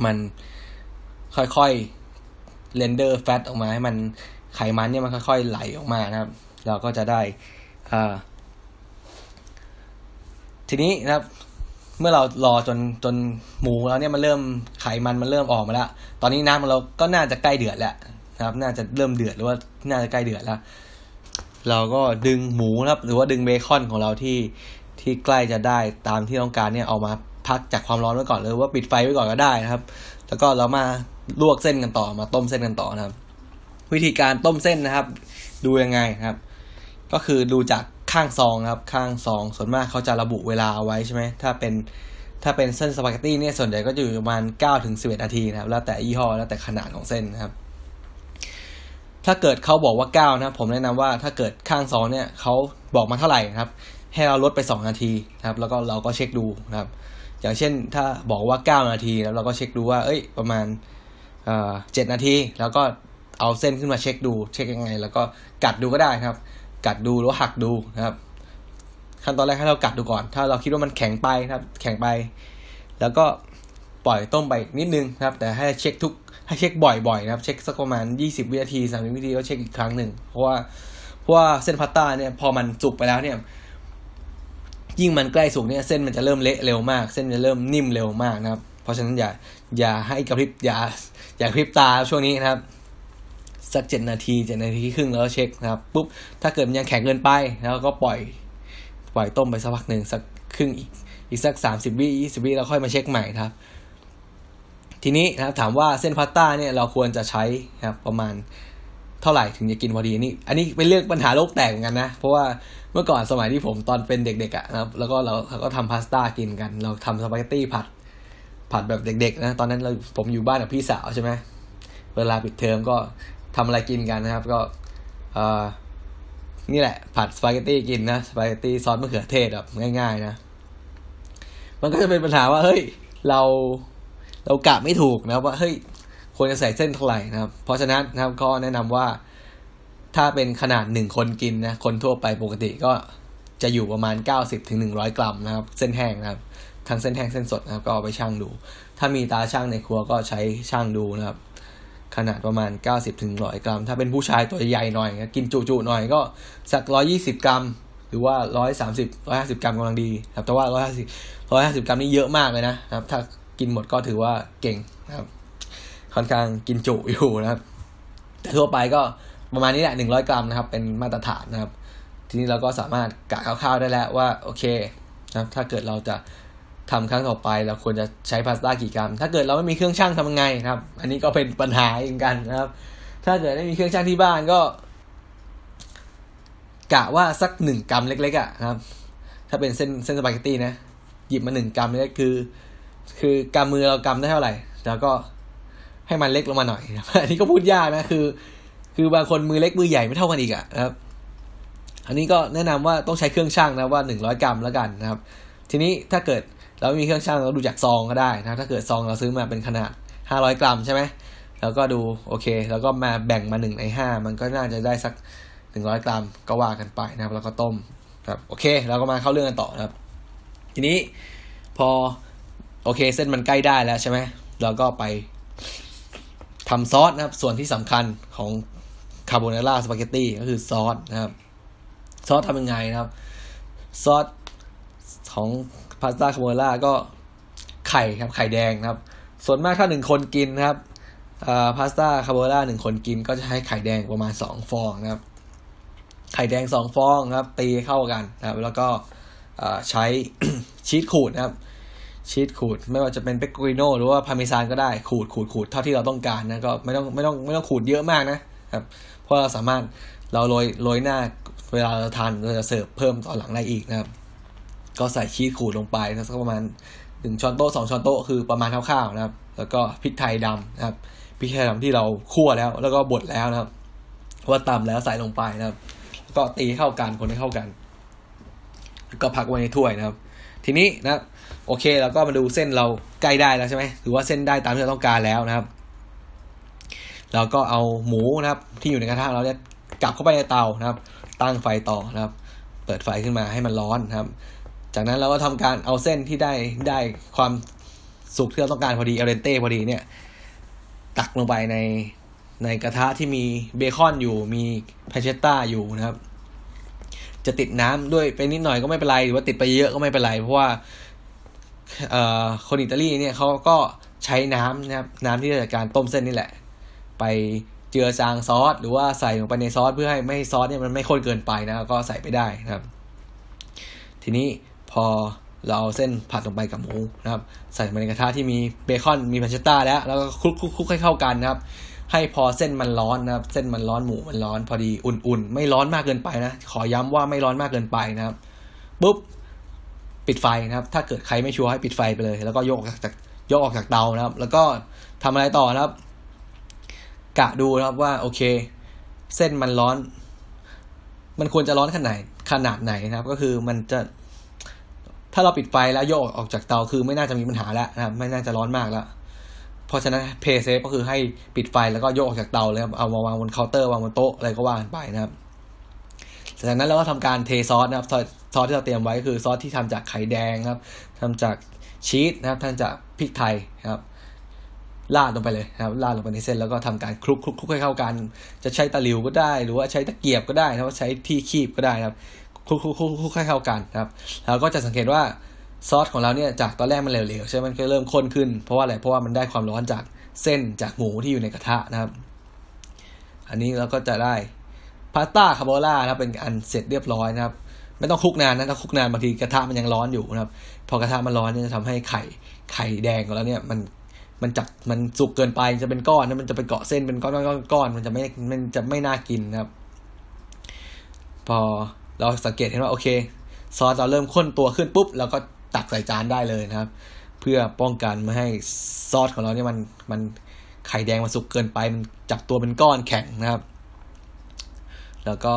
มันค่อยๆ render fat ออกมาให้มันไขมันเนี่ยมันค่อยๆไหลออกมานะครับ เราก็จะได้อ่าทีนี้นะครับ เมื่อเรารอจนจนหมูแล้วเนี่ยมันเริ่มไขมันมันเริ่มออกมาแล้ว ตอนนี้น้ำของเราก็น่าจะใกล้เดือดแล้วนะครับ น่าจะเริ่มเดือดหรือว่าน่าจะใกล้เดือดแล้ว เราก็ดึงหมูนะครับ หรือว่าดึงเบคอนของเราที่ที่ใกล้จะได้ตามที่ต้องการเนี่ยเอามา พักจากความร้อนไว้ก่อนหรือว่าปิดไฟไว้ก่อนก็ได้นะครับ แล้วก็เรามาลวกเส้นกันต่อมาต้มเส้นกันต่อนะครับ วิธีการต้มเส้นนะครับ ดูยังไงครับ ก็คือดูจากข้างซองครับ ข้างซองส่วนมากเขาจะระบุเวลาเอาไว้ใช่ไหมถ้าเป็นถ้าเป็นเส้นสปาเกตตี้เนี่ยส่วนใหญ่ก็จะอยู่ประมาณเก้าถึงสิบเอ็ดนาทีนะครับ แล้วแต่ยี่ห้อแล้วแต่ขนาดของเส้นนะครับ ถ้าเกิดเขาบอกว่าเก้านะ ผมแนะนำว่าถ้าเกิดข้างซองเนี่ยเขาบอกมาเท่าไหร่นะครับ ให้เราลดไปสองนาทีนะครับ แล้วก็เราก็เช็คดูนะครับ อย่างเช่นถ้าบอกว่าเก้านาที แล้วเราก็เช็คดูว่า เอ้ย ประมาณเจ็ดนาที แล้วก็เอาเส้นขึ้นมาเช็คดู เช็คยังไง แล้วก็กัดดูก็ได้ครับ กัดดูหรือหักดูนะครับ ขั้นตอนแรกให้เรากัดดูก่อน ถ้าเราคิดว่ามันแข็งไปครับ แข็งไป แล้วก็ปล่อยต้มไปนิดนึงครับ แต่ให้เช็คทุกให้เช็คบ่อยๆนะครับ เช็คสักประมาณยี่สิบวินาทีสามสิบวินาทีก็เช็คอีกครั้งหนึ่ง เพราะว่าเพราะว่าเส้นพาสต้าเนี่ยพอมันสุกไปแล้วเนี่ย ยิ่งมันใกล้สุกเนี่ยเส้นมันจะเริ่มเละเร็วมาก เส้นจะเริ่มนิ่มเร็วมากนะครับ เพราะฉะนั้นอย่าอย่าให้กระพริบอย่าอย่ากระพริบตาช่วงนี้นะครับ สักเจ็ดนาทีเจ็ดนาทีครึ่งแล้วเช็คนะครับปุ๊บถ้าเกิดมันยังแข็งเกินไปแล้วก็ปล่อยปล่อยต้มไปสักพักหนึ่งสักครึ่งอีกอีกสักสามสิบวิยี่สิบวิแล้วค่อยมาเช็คใหม่ครับ ทีนี้นะครับถามว่าเส้นพาสต้าเนี่ยเราควรจะใช้ครับประมาณ เท่าไหร่ถึงจะกินพอดีนี่ อันนี้เป็นเรื่องปัญหาโลกแตกเหมือนกันนะ เพราะว่าเมื่อก่อนสมัยที่ผมตอนเป็นเด็กๆอะ่ะนะครับ แล้วก็เราเราก็ทำพาสต้ากินกัน เราทำสปาเกตตี้ผัด ผัดแบบเด็กๆนะ ตอนนั้นเราผมอยู่บ้านกับพี่สาวใช่ไหมเวลาปิดเทอมก็ทำอะไรกินกันนะครับ ก็เอ่อนี่แหละ ผัดสปาเกตตี้กินนะ สปาเกตตี้ซอสมะเขือเทศแบบง่ายๆนะ มันก็จะเป็นปัญหาว่าเฮ้ยเราเรากะไม่ถูกนะว่าเฮ้ย ควรจะใส่เส้นเท่าไหร่นะครับ เพราะฉะนั้นนะครับก็แนะนำว่าถ้าเป็นขนาดหนึ่งคนกินนะคนทั่วไปปกติก็จะอยู่ประมาณเก้าสิบถึงหนึ่งร้อยกรัมนะครับ เส้นแห้งนะครับทั้งเส้นแห้งเส้นสดนะครับก็เอาไปชั่งดู ถ้ามีตาช่างในครัวก็ใช้ช่างดูนะครับ ขนาดประมาณ 90ถึง100กรัม ถ้าเป็นผู้ชายตัวใหญ่หน่อย กินจุๆหน่อยก็สัก 120 กรัม หรือว่า 130 150 กรัมกำลังดีครับแต่ว่า 150 150 กรัมนี่เยอะมากเลยนะครับ ถ้ากินหมดก็ถือว่าเก่งนะครับ ค่อนข้างกินจุอยู่นะครับ แต่ทั่วไปก็ประมาณนี้แหละ100กรัมนะครับ เป็นมาตรฐานนะครับ ทีนี้เราก็สามารถกะคร่าวๆได้แล้วว่าโอเคนะครับ ถ้าเกิดเราจะทำครั้งต่อไปเราควรจะใช้พาสต้ากี่กรัม ถ้าเกิดเราไม่มีเครื่องชั่งทำยังไงครับ อันนี้ก็เป็นปัญหาเหมือนกันนะครับ ถ้าเกิดไม่มีเครื่องชั่งที่บ้านก็ กะว่าสักหนึ่งกรัมเล็กๆอะครับ ถ้าเป็นเส้นเส้นสปาเกตตี้นะ หยิบมาหนึ่งกรัมนี่คือ คือกำมือเรากำได้เท่าไหร่ แล้วก็ ให้มันเล็กลงมาหน่อย อันนี้ก็พูดยากนะคือ คือบางคนมือเล็กมือใหญ่ไม่เท่ากันอีกอะนะครับ อันนี้ก็แนะนำว่าต้องใช้เครื่องชั่งนะว่าหนึ่งร้อยกรัมแล้วกันนะครับ ทีนี้ถ้าเกิดเราไม่มีเครื่องชั่งเราดูจากซองก็ได้นะถ้าเกิดซองเราซื้อมาเป็นขนาดห้าร้อยกรัมใช่ไหมแล้วก็ดูโอเค แล้วก็มาแบ่งมาหนึ่งในห้ามันก็น่าจะได้สักหนึ่งร้อยกรัมก็ว่ากันไปนะครับ แล้วก็ต้มครับโอเคเราก็มาเข้าเรื่องกันต่อนะครับ ทีนี้พอโอเคเส้นมันใกล้ได้แล้วใช่ไหมเราก็ไป ทำซอสนะครับ ส่วนที่สำคัญของคาโบนาร่าสปาเกตตี้ก็คือซอสนะครับ ซอสทำยังไงนะครับ ซอสของพาสต้าคาโบนาร่าก็ไข่ครับไข่แดงครับ ส่วนมากถ้าหนึ่งคนกินนะครับพาสต้าคาโบนาร่าหนึ่งคนกินก็จะให้ไข่แดงประมาณสองฟองนะครับ ไข่แดงสองฟองครับ ตีเข้ากันนะครับ แล้วก็ใช้ชีสขูดนะครับ ชีสขูด ไม่ว่าจะเป็น Pecorino หรือว่าพาร์เมซานก็ได้ขูดขูดขูดเท่าที่เราต้องการนะก็ไม่ต้องไม่ต้องไม่ต้องขูดเยอะมากนะครับเพราะเราสามารถเราโรยโรยหน้าเวลาเราทานเราจะเสิร์ฟเพิ่มตอนหลังได้อีกนะครับ ก็ใส่ชีสขูดลงไปสักประมาณหนึ่งช้อนโต๊ะสองช้อนโต๊ะคือประมาณคร่าวๆนะครับ แล้วก็พริกไทยดำนะครับพริกไทยดำที่เราคั่วแล้ว แล้วก็บดแล้วนะครับว่าตำแล้วใส่ลงไปนะครับ ก็ตีเข้ากันคนให้เข้ากันก็พักไว้ในถ้วยนะครับ ทีนี้นะ โอเคเราก็มาดูเส้นเราใกล้ได้แล้วใช่ไหมหรือว่าเส้นได้ตามที่เราต้องการแล้วนะครับเราก็เอาหมูนะครับ ที่อยู่ในกระทะเราเนี่ยกลับเข้าไปในเตานะครับ ตั้งไฟต่อนะครับ เปิดไฟขึ้นมาให้มันร้อนนะครับ จากนั้นเราก็ทำการเอาเส้นที่ได้ได้ความสุกที่เราต้องการพอดี al dente พอดีเนี่ย ตักลงไปในในกระทะที่มีเบคอนอยู่มี pancetta อยู่นะครับ จะติดน้ำด้วยไปนิดหน่อยก็ไม่เป็นไรหรือว่าติดไปเยอะก็ไม่เป็นไรเพราะว่า คนอิตาลีเนี่ยเขาก็ใช้น้ำนะครับน้ำที่จากการต้มเส้นนี่แหละ ไปเจือจางซอสหรือว่าใส่ลงไปในซอสเพื่อให้ไม่ซอสเนี่ยมันไม่ข้นเกินไปนะก็ใส่ไปได้นะครับ ทีนี้พอเราเอาเส้นผัดลงไปกับหมูนะครับ ใส่มาในกระทะที่มีเบคอนมีพาเชตต้าแล้ว แล้วก็คลุกคลุกให้เข้ากันนะครับ ให้พอเส้นมันร้อนนะครับ เส้นมันร้อนหมูมันร้อน พอดีอุ่นๆ ไม่ร้อนมากเกินไปนะ ขอย้ำว่าไม่ร้อนมากเกินไปนะครับปุ๊บ ปิดไฟนะครับ ถ้าเกิดใครไม่ชัวร์ให้ปิดไฟไปเลย แล้วก็ยกออกจากยกออกจากเตานะครับ แล้วก็ทำอะไรต่อนะครับ กะดูนะครับว่าโอเค เส้นมันร้อน มันควรจะร้อนขนาดไหนขนาดไหนนะครับ ก็คือมันจะ ถ้าเราปิดไฟแล้วยกออกจากเตาคือไม่น่าจะมีปัญหาแล้วนะครับ ไม่น่าจะร้อนมากแล้วเพราะฉะนั้น play safe ก็คือให้ปิดไฟแล้วก็ยกออกจากเตาเลยครับเอามาวางบนเคาน์เตอร์วางบนโต๊ะอะไรก็วางไปนะครับ จากนั้นเราก็ทำการเทซอสนะครับซอสที่เราเตรียมไว้คือซอสที่ทำจากไข่แดงครับทำจากชีสนะครับทำจากพริกไทยครับราดลงไปเลยนะครับราดลงไปในเส้นแล้วก็ทำการคลุกคลุกคลุกให้เข้ากัน จะใช้ตะหลิวก็ได้ หรือว่าใช้ตะเกียบก็ได้นะครับใช้ที่คีบก็ได้นะครับคลุกคลุกคลุกคลุกให้เข้ากันนะครับแล้วก็จะสังเกตว่าซอสของเราเนี่ยจากตอนแรกมันเหลวๆใช่ไหมมันก็เริ่มข้นขึ้นเพราะว่าอะไรเพราะว่ามันได้ความร้อนจากเส้นจากหมูที่อยู่ในกระทะนะครับ อันนี้เราก็จะได้ พาสต้าคาโบล่าครับเป็นอันเสร็จเรียบร้อยนะครับ ไม่ต้องคลุกนานนะถ้าคลุกนานบางทีกระทะมันยังร้อนอยู่นะครับ พอกระทะมันร้อนเนี่ยจะทำให้ไข่ไข่แดงของเราเนี่ยมันมันจับมันสุกเกินไปจะเป็นก้อนนะมันจะไปเกาะเส้นเป็นก้อนก้อนก้อนมันจะไม่มันจะไม่น่ากินนะครับ พอเราสังเกตเห็นว่าโอเค ซอสเราเริ่มข้นตัวขึ้นปุ๊บเราก็ตักใส่จานได้เลยนะครับ เพื่อป้องกันไม่ให้ซอสของเราเนี่ยมันมันไข่แดงมันสุกเกินไปมันจับตัวเป็นก้อนแข็งนะครับ แล้วก็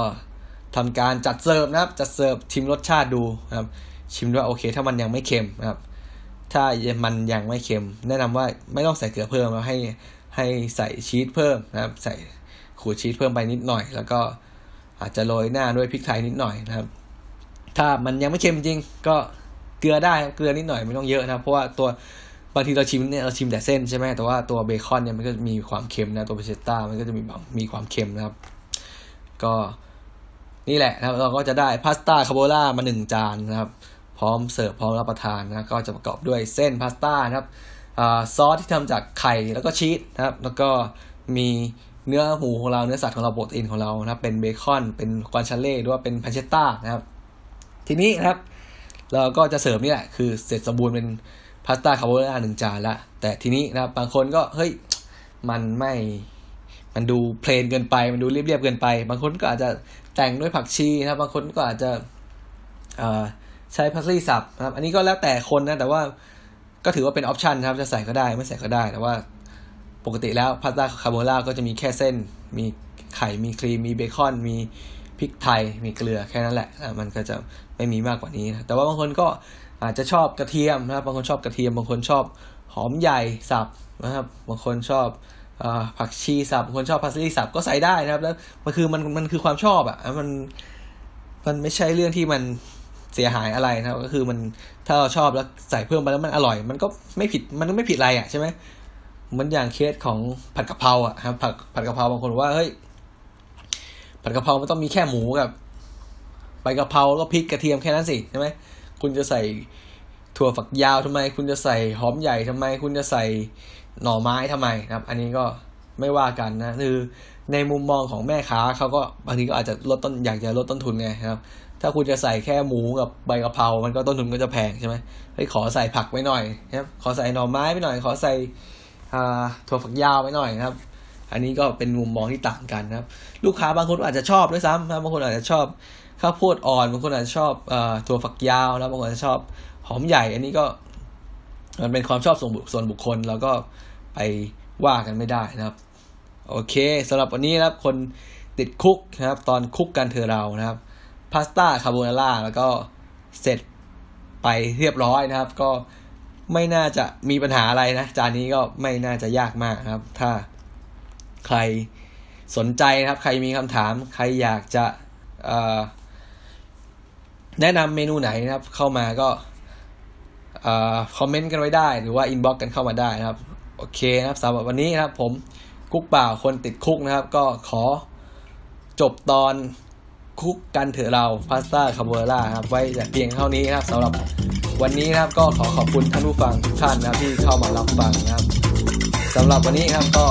ทำการจัดเสิร์ฟนะครับ จัดเสิร์ฟชิมรสชาติดูนะครับ ชิมว่าโอเค ถ้ามันยังไม่เค็มนะครับ ถ้ามันยังไม่เค็ม แนะนำว่าไม่ต้องใส่เกลือเพิ่มแล้วให้ให้ใส่ชีสเพิ่มนะครับ ใส่ขูดชีสเพิ่มไปนิดหน่อย แล้วก็อาจจะโรยหน้าด้วยพริกไทยนิดหน่อยนะครับ ถ้ามันยังไม่เค็มจริง ก็เกลือได้เกลือนิดหน่อยไม่ต้องเยอะนะเพราะว่าตัวบางทีเราชิมเนี่ยเราชิมแต่เส้นใช่ไหมแต่ว่าตัวเบคอนเนี่ยมันก็มีความเค็มนะตัว pancetta มันก็จะมีมีความเค็มนะครับ ก็นี่แหละนะครับเราก็จะได้พาสต้าคาโบนาร่ามาหนึ่งจานนะครับ พร้อมเสิร์ฟพร้อมรับประทานนะก็จะประกอบด้วยเส้นพาสต้านะครับซอสที่ทำจากไข่แล้วก็ชีสนะครับ แล้วก็มีเนื้อหมูของเราเนื้อสัตว์ของเราโปรตีนของเรานะครับ เป็นเบคอนเป็น guanciale หรือว่าเป็น pancetta นะครับ ทีนี้นะครับ เราก็จะเสริมนี่แหละคือเสร็จสมบูรณ์เป็นพาสต้าคาโบนาร่าหนึ่งจานละแต่ทีนี้นะครับบางคนก็เฮ้ยมันไม่ มันดู plain เกินไปมันดูเรียบๆเกินไป บางคนก็อาจจะแต่งด้วยผักชีนะครับ บางคนก็อาจจะใช้พาสลีสับนะครับ อันนี้ก็แล้วแต่คนนะ แต่ว่าก็ถือว่าเป็น option ครับจะใส่ก็ได้ไม่ใส่ก็ได้ แต่ว่าปกติแล้วพาสต้าคาโบนาร่าก็จะมีแค่เส้น มีไข่มีครีม มีเบคอน มีพริกไทย มีเกลือแค่นั้นแหละนะมันก็จะไม่มีมากกว่านี้นะแต่ว่าบางคนก็อาจจะชอบกระเทียมนะครับ บางคนชอบกระเทียม บางคนชอบหอมใหญ่สับนะครับ บางคนชอบ ผักชีสับคนชอบพาสลีสับก็ใส่ได้นะครับ แล้วมันคือมันมันคือความชอบอะมันมันไม่ใช่เรื่องที่มันเสียหายอะไรนะก็คือมันถ้าเราชอบแล้วใส่เพิ่มไปแล้วมันอร่อย มันก็ไม่ผิดมันก็ไม่ผิดอะไรอะใช่ไหมมันอย่างเคสของผัดกะเพราอะครับผัดผัดกะเพราบางคนว่าเฮ้ยผัดกะเพรามันต้องมีแค่หมูกับใบกะเพราก็พริกกระเทียมแค่นั้นสิใช่ไหมคุณจะใส่ถั่วฝักยาวทำไม คุณจะใส่หอมใหญ่ทำไม คุณจะใส่ หน่อไม้ทำไมครับ อันนี้ก็ไม่ว่ากันนะคือในมุมมองของแม่ค้าเขาก็บางทีก็อาจจะลดต้นอยากจะลดต้นทุนไงครับ ถ้าคุณจะใส่แค่หมูกับใบกะเพรา มันก็ต้นทุนก็จะแพงใช่ไหมเฮ้ยขอใส่ผักไว้หน่อยนะครับขอใส่หน่อไม้ไปหน่อย ขอใส่ถั่วฝักยาวไว้หน่อยนะครับ อันนี้ก็เป็นมุมมองที่ต่างกันนะครับ ลูกค้าบางคนอาจจะชอบด้วยซ้ำนะบางคนอาจจะชอบข้าวโพดอ่อนบางคนอาจจะชอบถั่วฝักยาวแล้วบางคนอาจจะชอบหอมใหญ่ อันนี้ก็มันเป็นความชอบส่วนบุคคลแล้วก็ ไปว่ากันไม่ได้นะครับ โอเคสำหรับวันนี้นะครับ คนติดคุกนะครับ ตอนคุกกันเธอเรานะครับพาสต้าคาโบนาร่าแล้วก็เสร็จไปเรียบร้อยนะครับ ก็ไม่น่าจะมีปัญหาอะไรนะ จานนี้ก็ไม่น่าจะยากมากครับ ถ้าใครสนใจนะครับ ใครมีคำถาม ใครอยากจะแนะนำเมนูไหนนะครับ เข้ามาก็ comment กันไว้ได้ หรือว่า inbox กันเข้ามาได้นะครับ โอเคนะครับสำหรับวันนี้นะครับ ผม Cook เปล่าคนติด Cook นะครับ ก็ขอจบตอนคุกกันเถอะเราพาสต้าคาโบล่าครับไว้แต่เพียงเท่านี้นะครับสำหรับวันนี้นะครับก็ขอขอบคุณท่านผู้ฟังทุกท่านนะครับที่เข้ามารับฟังนะครับสำหรับวันนี้ครับก็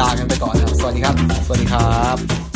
ลากันไปก่อนครับ สวัสดีครับ สวัสดีครับ